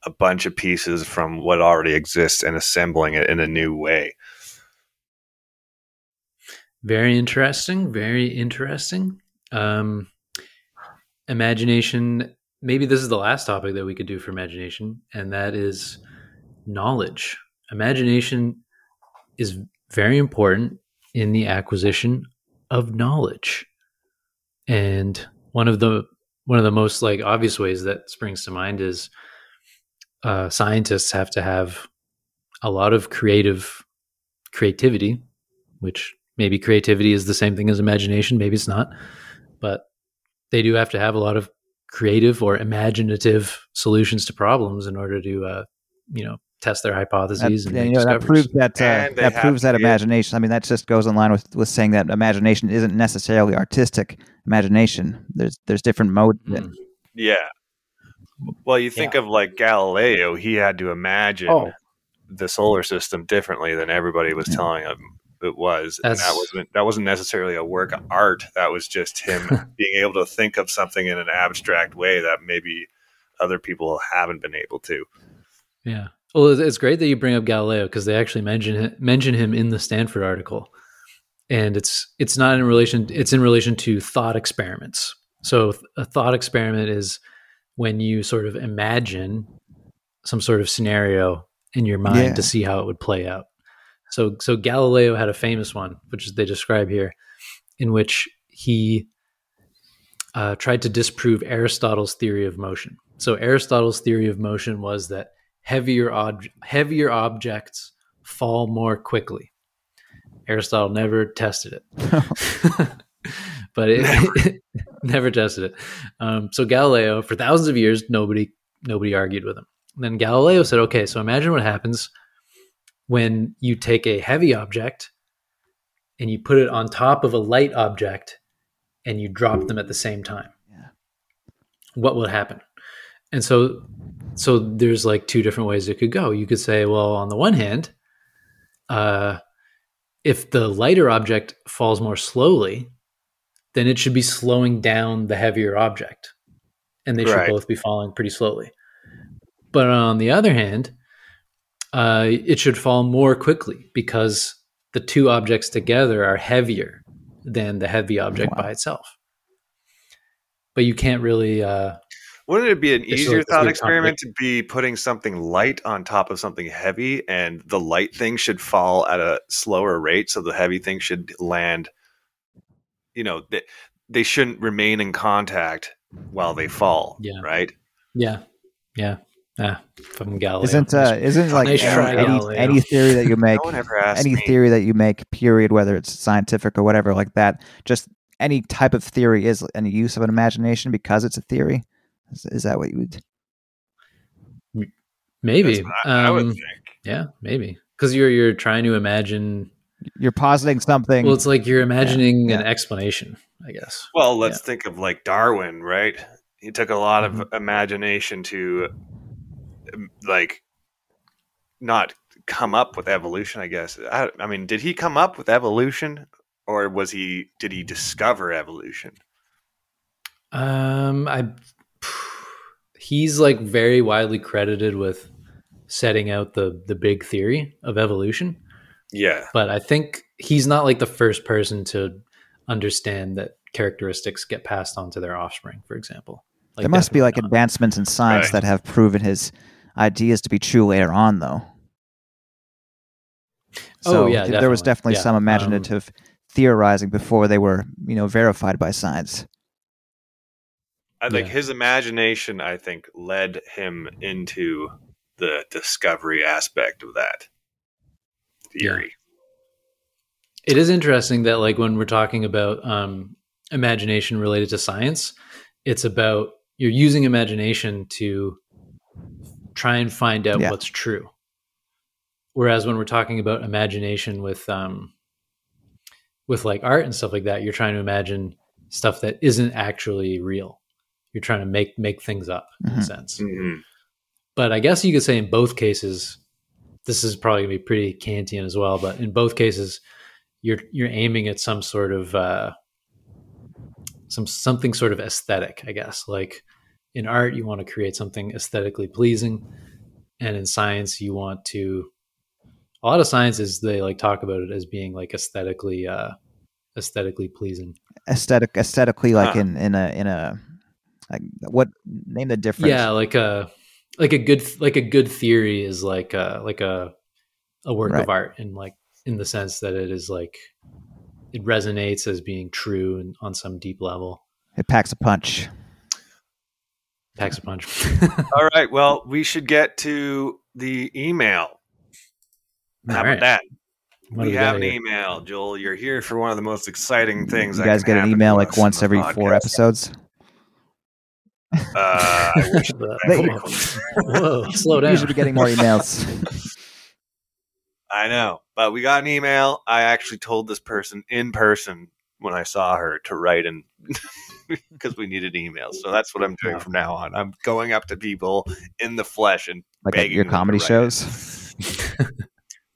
a bunch of pieces from what already exists and assembling it in a new way. Very interesting. Very interesting. Um, imagination. Maybe this is the last topic that we could do for imagination, and that is knowledge. Imagination is very important in the acquisition of knowledge, and one of the one of the most like obvious ways that springs to mind is uh, scientists have to have a lot of creative creativity, which maybe creativity is the same thing as imagination, maybe it's not, but they do have to have a lot of creative or imaginative solutions to problems in order to, uh, you know, test their that, hypotheses and you know, that proves that uh, that proves that imagination. I mean, that just goes in line with with saying that imagination isn't necessarily artistic imagination. There's there's different modes. Mm. Yeah. Well, you think of like Galileo, he had to imagine Oh. the solar system differently than everybody was Yeah. telling him it was. And that wasn't that wasn't necessarily a work of art. That was just him being able to think of something in an abstract way that maybe other people haven't been able to. Yeah. Well, it's- great that you bring up Galileo because they actually mention mention him in the Stanford article, and it's it's not in relation. It's in relation to thought experiments. So a thought experiment is when you sort of imagine some sort of scenario in your mind Yeah. to see how it would play out. So so Galileo had a famous one, which they describe here, in which he uh, tried to disprove Aristotle's theory of motion. So Aristotle's theory of motion was that heavier ob- heavier objects fall more quickly. Aristotle never tested it, but it never, tested it. Um, so Galileo, for thousands of years, nobody nobody argued with him. And then Galileo said, "Okay, so imagine what happens when you take a heavy object and you put it on top of a light object and you drop them at the same time. Yeah. What will happen?" And so so there's like two different ways it could go. You could say, well, on the one hand, uh, if the lighter object falls more slowly, then it should be slowing down the heavier object, and they should Right. both be falling pretty slowly. But on the other hand, uh, it should fall more quickly because the two objects together are heavier than the heavy object Wow. by itself. But you can't really. Uh, Wouldn't it be an easier thought weird experiment to be putting something light on top of something heavy, and the light thing should fall at a slower rate, so the heavy thing should land? You know, they, they shouldn't remain in contact while they fall. Yeah. Right. yeah, yeah, ah, fucking Galileo. Isn't uh, isn't like Nice any, any, any theory that you make, No one ever asked any me. theory that you make, period, whether it's scientific or whatever like that, just any type of theory is any use of an imagination because it's a theory. Is, is that what you would? maybe? That's what I, I would Um, think. yeah, maybe because you're you're trying to imagine. You're positing something. Well, it's like you're imagining an yeah. explanation, I guess. Well, let's think of like Darwin, right? He took a lot of Mm-hmm. imagination to, um, like, not come up with evolution. I guess. I, I mean, did he come up with evolution, or was he? Did he discover evolution? Um, I he's like very widely credited with setting out the the big theory of evolution. Yeah. But I think he's not like the first person to understand that characteristics get passed on to their offspring, for example. Like, there must be like not. advancements in science Right. that have proven his ideas to be true later on, though. Oh, So yeah, th- there was definitely. definitely Yeah. some Um, imaginative theorizing before they were, you know, verified by science. I think Yeah. his imagination, I think, led him into the discovery aspect of that theory. It is interesting that like when we're talking about um, imagination related to science, it's about you're using imagination to try and find out Yeah. what's true. Whereas when we're talking about imagination with um, with like art and stuff like that, you're trying to imagine stuff that isn't actually real. You're trying to make make things up in a Mhm. sense. Mhm. But I guess you could say in both cases, this is probably gonna be pretty Kantian as well. But in both cases, you're you're aiming at some sort of uh, some something sort of aesthetic, I guess. Like in art, you want to create something aesthetically pleasing, and in science, you want to. A lot of sciences they like talk about it as being like aesthetically uh, aesthetically pleasing. Aesthetic, aesthetically, like Huh. in in a in a like what name the difference? Yeah, like a like a good like a good theory is like a like a a work Right. of art in like in the sense that it is like it resonates as being true and on some deep level. it packs a punch. Packs a punch. All right. Well, we should get to the email. How All about right. that? What we have an here? email, Joel. You're here for one of the most exciting things. You guys get an email like once the every four podcast. episodes. Uh, I wish They- Whoa, slow You down. should be getting more emails. I know, but we got an email. I actually told this person in person when I saw her to write and because we needed emails. So that's what I'm doing Wow. from now on. I'm going up to people in the flesh and like at begging your them to comedy shows.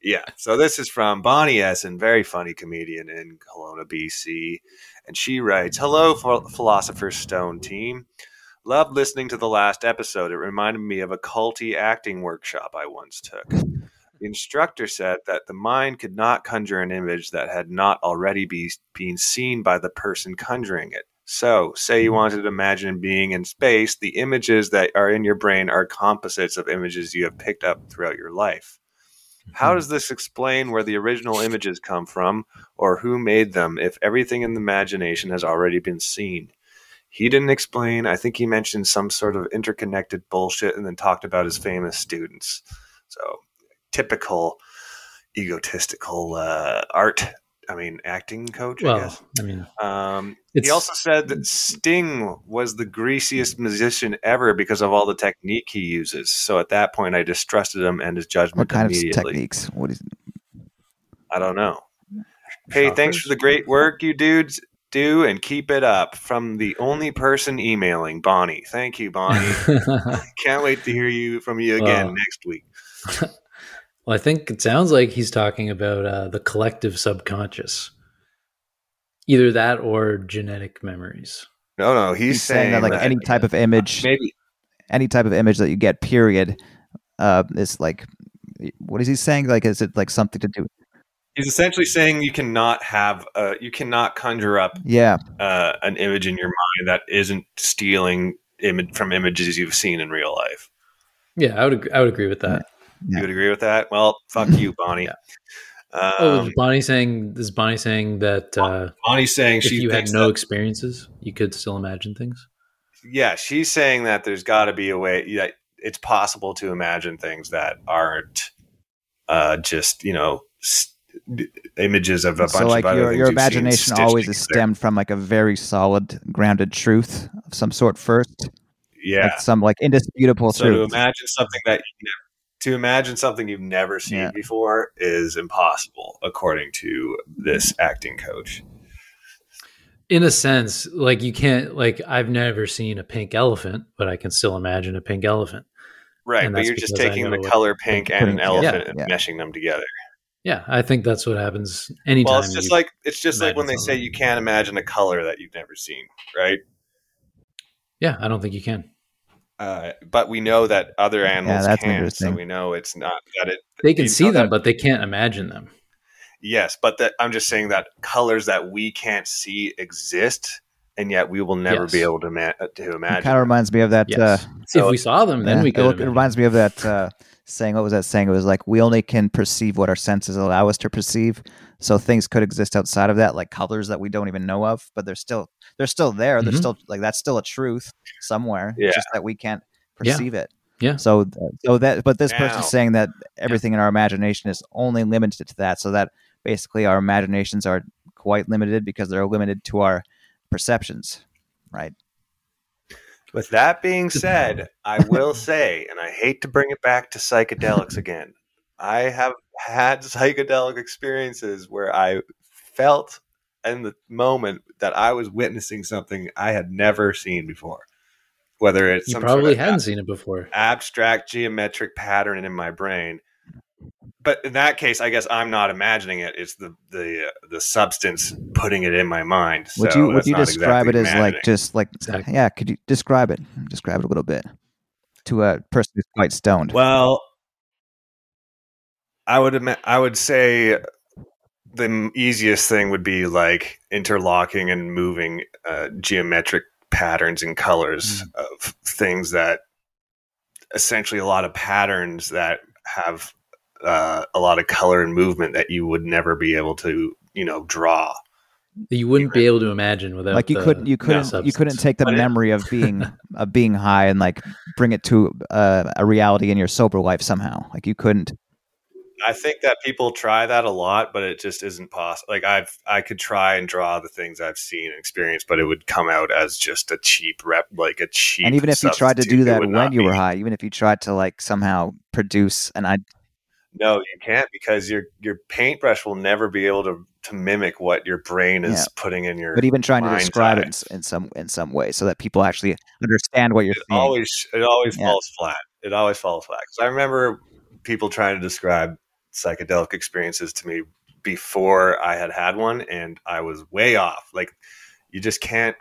Yeah. So this is from Bonnie Essen, very funny comedian in Kelowna, BC. And she writes Hello, Ph- Philosopher's Stone team. Loved listening to the last episode. It reminded me of a culty acting workshop I once took. The instructor said that the mind could not conjure an image that had not already be, been seen by the person conjuring it. So, say you wanted to imagine being in space, the images that are in your brain are composites of images you have picked up throughout your life. How hmm. does this explain where the original images come from or who made them if everything in the imagination has already been seen? He didn't explain. I think he mentioned some sort of interconnected bullshit and then talked about his famous students. So, typical egotistical uh, art, I mean, acting coach, I well, guess. I mean, Um, he also said that Sting was the greasiest musician ever because of all the technique he uses. So at that point, I distrusted him and his judgment What kind of techniques? What is I don't know. Hey, thanks for the great work you dudes do and keep it up. From the only person emailing, Bonnie. Thank you, Bonnie. Can't wait to hear you from you again Well, next week. well, I think it sounds like he's talking about uh, the collective subconscious. Either that or genetic memories. No, no, he's, he's saying that like any type of image, maybe any type of image that you get, period, uh, is like, what is he saying? Like, is it like something to do? He's essentially saying you cannot have uh, you cannot conjure up Yeah, uh, an image in your mind that isn't stealing image from images you've seen in real life. Yeah, I would agree, I would agree with that. Yeah. You would agree with that? Well, fuck you, Bonnie. Yeah. Um, oh, is Bonnie saying is Bonnie saying that uh, Bonnie's saying if she you had no that- experiences, you could still imagine things? yeah, she's saying that there's got to be a way that it's possible to imagine things that aren't uh, just you know s- images of a bunch so like of other your things your you've seen imagination stitched always is stemmed from like a very solid, grounded truth of some sort first, Yeah. like some like indisputable so to imagine something that you never, to imagine something you've never seen Yeah. before is impossible, according to this acting coach. In a sense, like you can't like I've never seen a pink elephant, but I can still imagine a pink elephant. Right, And but you're just taking the color pink and an elephant yeah, and yeah. meshing them together. Yeah, I think that's what happens anytime. Well, it's just like it's just like when they imagine say you can't imagine a color that you've never seen, right? yeah, I don't think you can. Uh, but we know that other animals that's can, so we know it's not that it. They can see them, that- but they can't imagine them. Yes, but that I'm just saying that colors that we can't see exist, and yet we will never be able to ma- to It imagine. kind of reminds me of that. Yes. Uh, So- if we saw them, then yeah, we it, could. it imagine. reminds me of that uh, saying. What was that saying? It was like we only can perceive what our senses allow us to perceive. So things could exist outside of that, like colors that we don't even know of, but they're still they're still there. They're Mhm. still like that's still a truth somewhere. Yeah. It's just that we can't Yeah. perceive it. Yeah. So so that but this Now- person's saying that everything in our imagination is only limited to that. So that basically our imaginations are quite limited because they're limited to our perceptions, right? With that being said, I will say, and I hate to bring it back to psychedelics again, I have had psychedelic experiences where I felt in the moment that I was witnessing something I had never seen before. Whether it's you some probably sort of hadn't seen it before. abstract geometric pattern in my brain. But in that case, I guess I'm not imagining it. It's the the uh, the substance putting it in my mind. Would you would you describe exactly it as like just like Exactly. yeah? Could you describe it? Describe it a little bit to a person who's quite stoned. Well, I would admit, I would say the m- easiest thing would be like interlocking and moving uh, geometric patterns and colors of things that essentially a lot of patterns that have uh, a lot of color and movement that you would never be able to you know draw. you wouldn't be able to imagine without. like you the couldn't you couldn't you couldn't take the memory of being of being high and like bring it to uh, a reality in your sober life somehow. Like you couldn't. I think that people try that a lot, but it just isn't possible. Like I've, I could try and draw the things I've seen and experienced, but it would come out as just a cheap rep, like a cheap. and even if you tried to do that when you were be. high, even if you tried to like somehow produce an idea, no, you can't because your your paintbrush will never be able to to mimic what your brain is Yeah. putting in your. but even trying to describe eye. it in, in some in some way so that people actually understand what you're it seeing. always it always Yeah. falls flat. It always falls flat. 'Cause I remember people trying to describe psychedelic experiences to me before I had had one, and I was way off. Like you just can't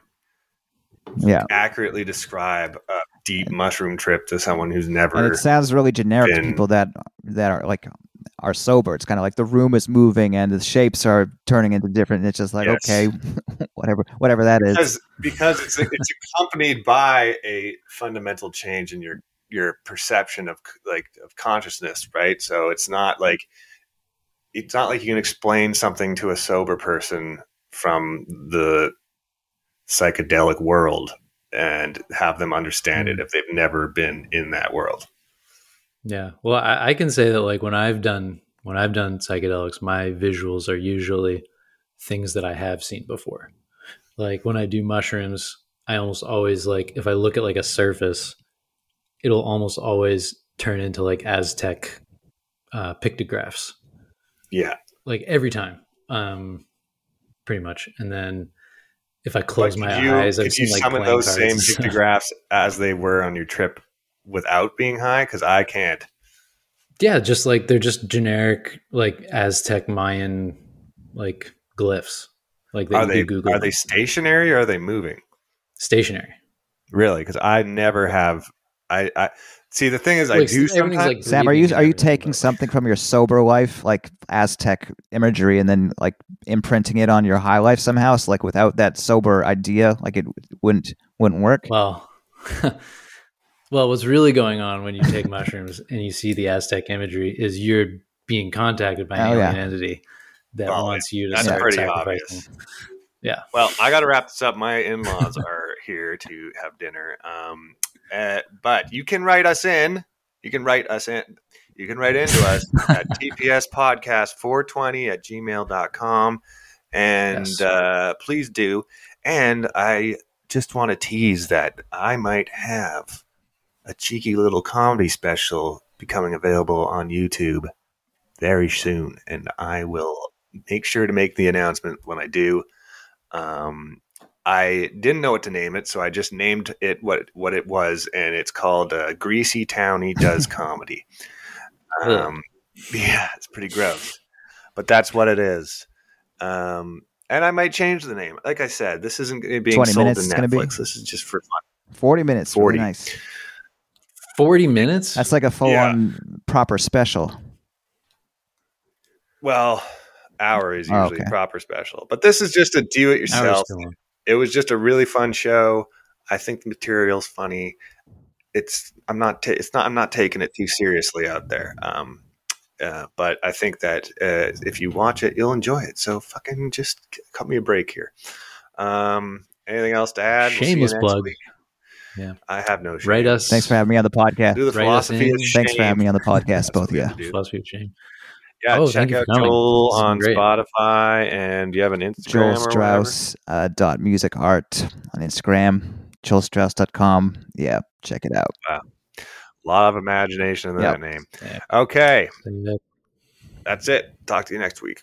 yeah. accurately describe a deep mushroom trip to someone who's never. and it sounds really generic to people that that are like are sober. It's kind of like the room is moving and the shapes are turning into different. And it's just like Yes. okay, whatever whatever that is. because because it's it's accompanied by a fundamental change in your your perception of like of consciousness, right? So it's not like it's not like you can explain something to a sober person from the psychedelic world and have them understand it if they've never been in that world. Yeah. Well, I, I can say that like when I've done when I've done psychedelics, my visuals are usually things that I have seen before. Like when I do mushrooms, I almost always like if I look at like a surface, it'll almost always turn into like Aztec uh, pictographs, Yeah. like every time, um, pretty much. And then if I close my you, eyes, I've you seen like summon those same pictographs as they were on your trip without being high? Because I can't. Yeah, just like they're just generic like Aztec Mayan like glyphs. Like that Are they Google are they stationary or are they moving? stationary? Really? Because I never have. I, I see. The thing is, I do sometimes. like, Sam, are you are you taking something from your sober life, like Aztec imagery, and then like imprinting it on your high life somehow? So like without that sober idea, like it wouldn't wouldn't work. Well, well, what's really going on when you take mushrooms and you see the Aztec imagery is you're being contacted by an Oh, yeah. entity that Well, wants you to that's start pretty sacrificing. obvious. Yeah. Well, I got to wrap this up. My in-laws are here to have dinner. Um, uh, but you can write us in. You can write us in. You can write into us at TPS podcast 420 at gmail.com. And Yes. uh, please do. And I just want to tease that I might have a cheeky little comedy special becoming available on YouTube very soon. And I will make sure to make the announcement when I do. Um, I didn't know what to name it, so I just named it what what it was, and it's called uh, "Greasy Townie Does Comedy." Um, yeah, it's pretty gross, but that's what it is. Um, and I might change the name. Like I said, this isn't being 20 sold minutes to it's gonna be? Netflix. This is just for fun. Forty minutes, 40. really nice. 40 minutes? That's like a full on proper special. Well, hour is Oh, usually okay. proper special, but this is just a do it Hours yourself. too long. It was just a really fun show. I think the material's funny. It's I'm not ta- it's not I'm not taking it too seriously out there. Um, uh, but I think that uh, if you watch it, you'll enjoy it. So fucking just cut me a break here. Um, anything else to add? see you Shameless plug. week. Yeah. I have no shame. Write us. Thanks for having me on the podcast. Do the Write philosophy in. of Thanks for having me on the podcast, both what of you. have to do. Philosophy of shame. Yeah, Oh, check out. Joel This on. Spotify, and do you have an Instagram? Joel? Strauss uh, dot music art on Instagram. JoelStrauss.com. Yeah, check it out. Wow. A lot of imagination in Yep. that name. Yeah. Okay, that's it. Talk to you next week.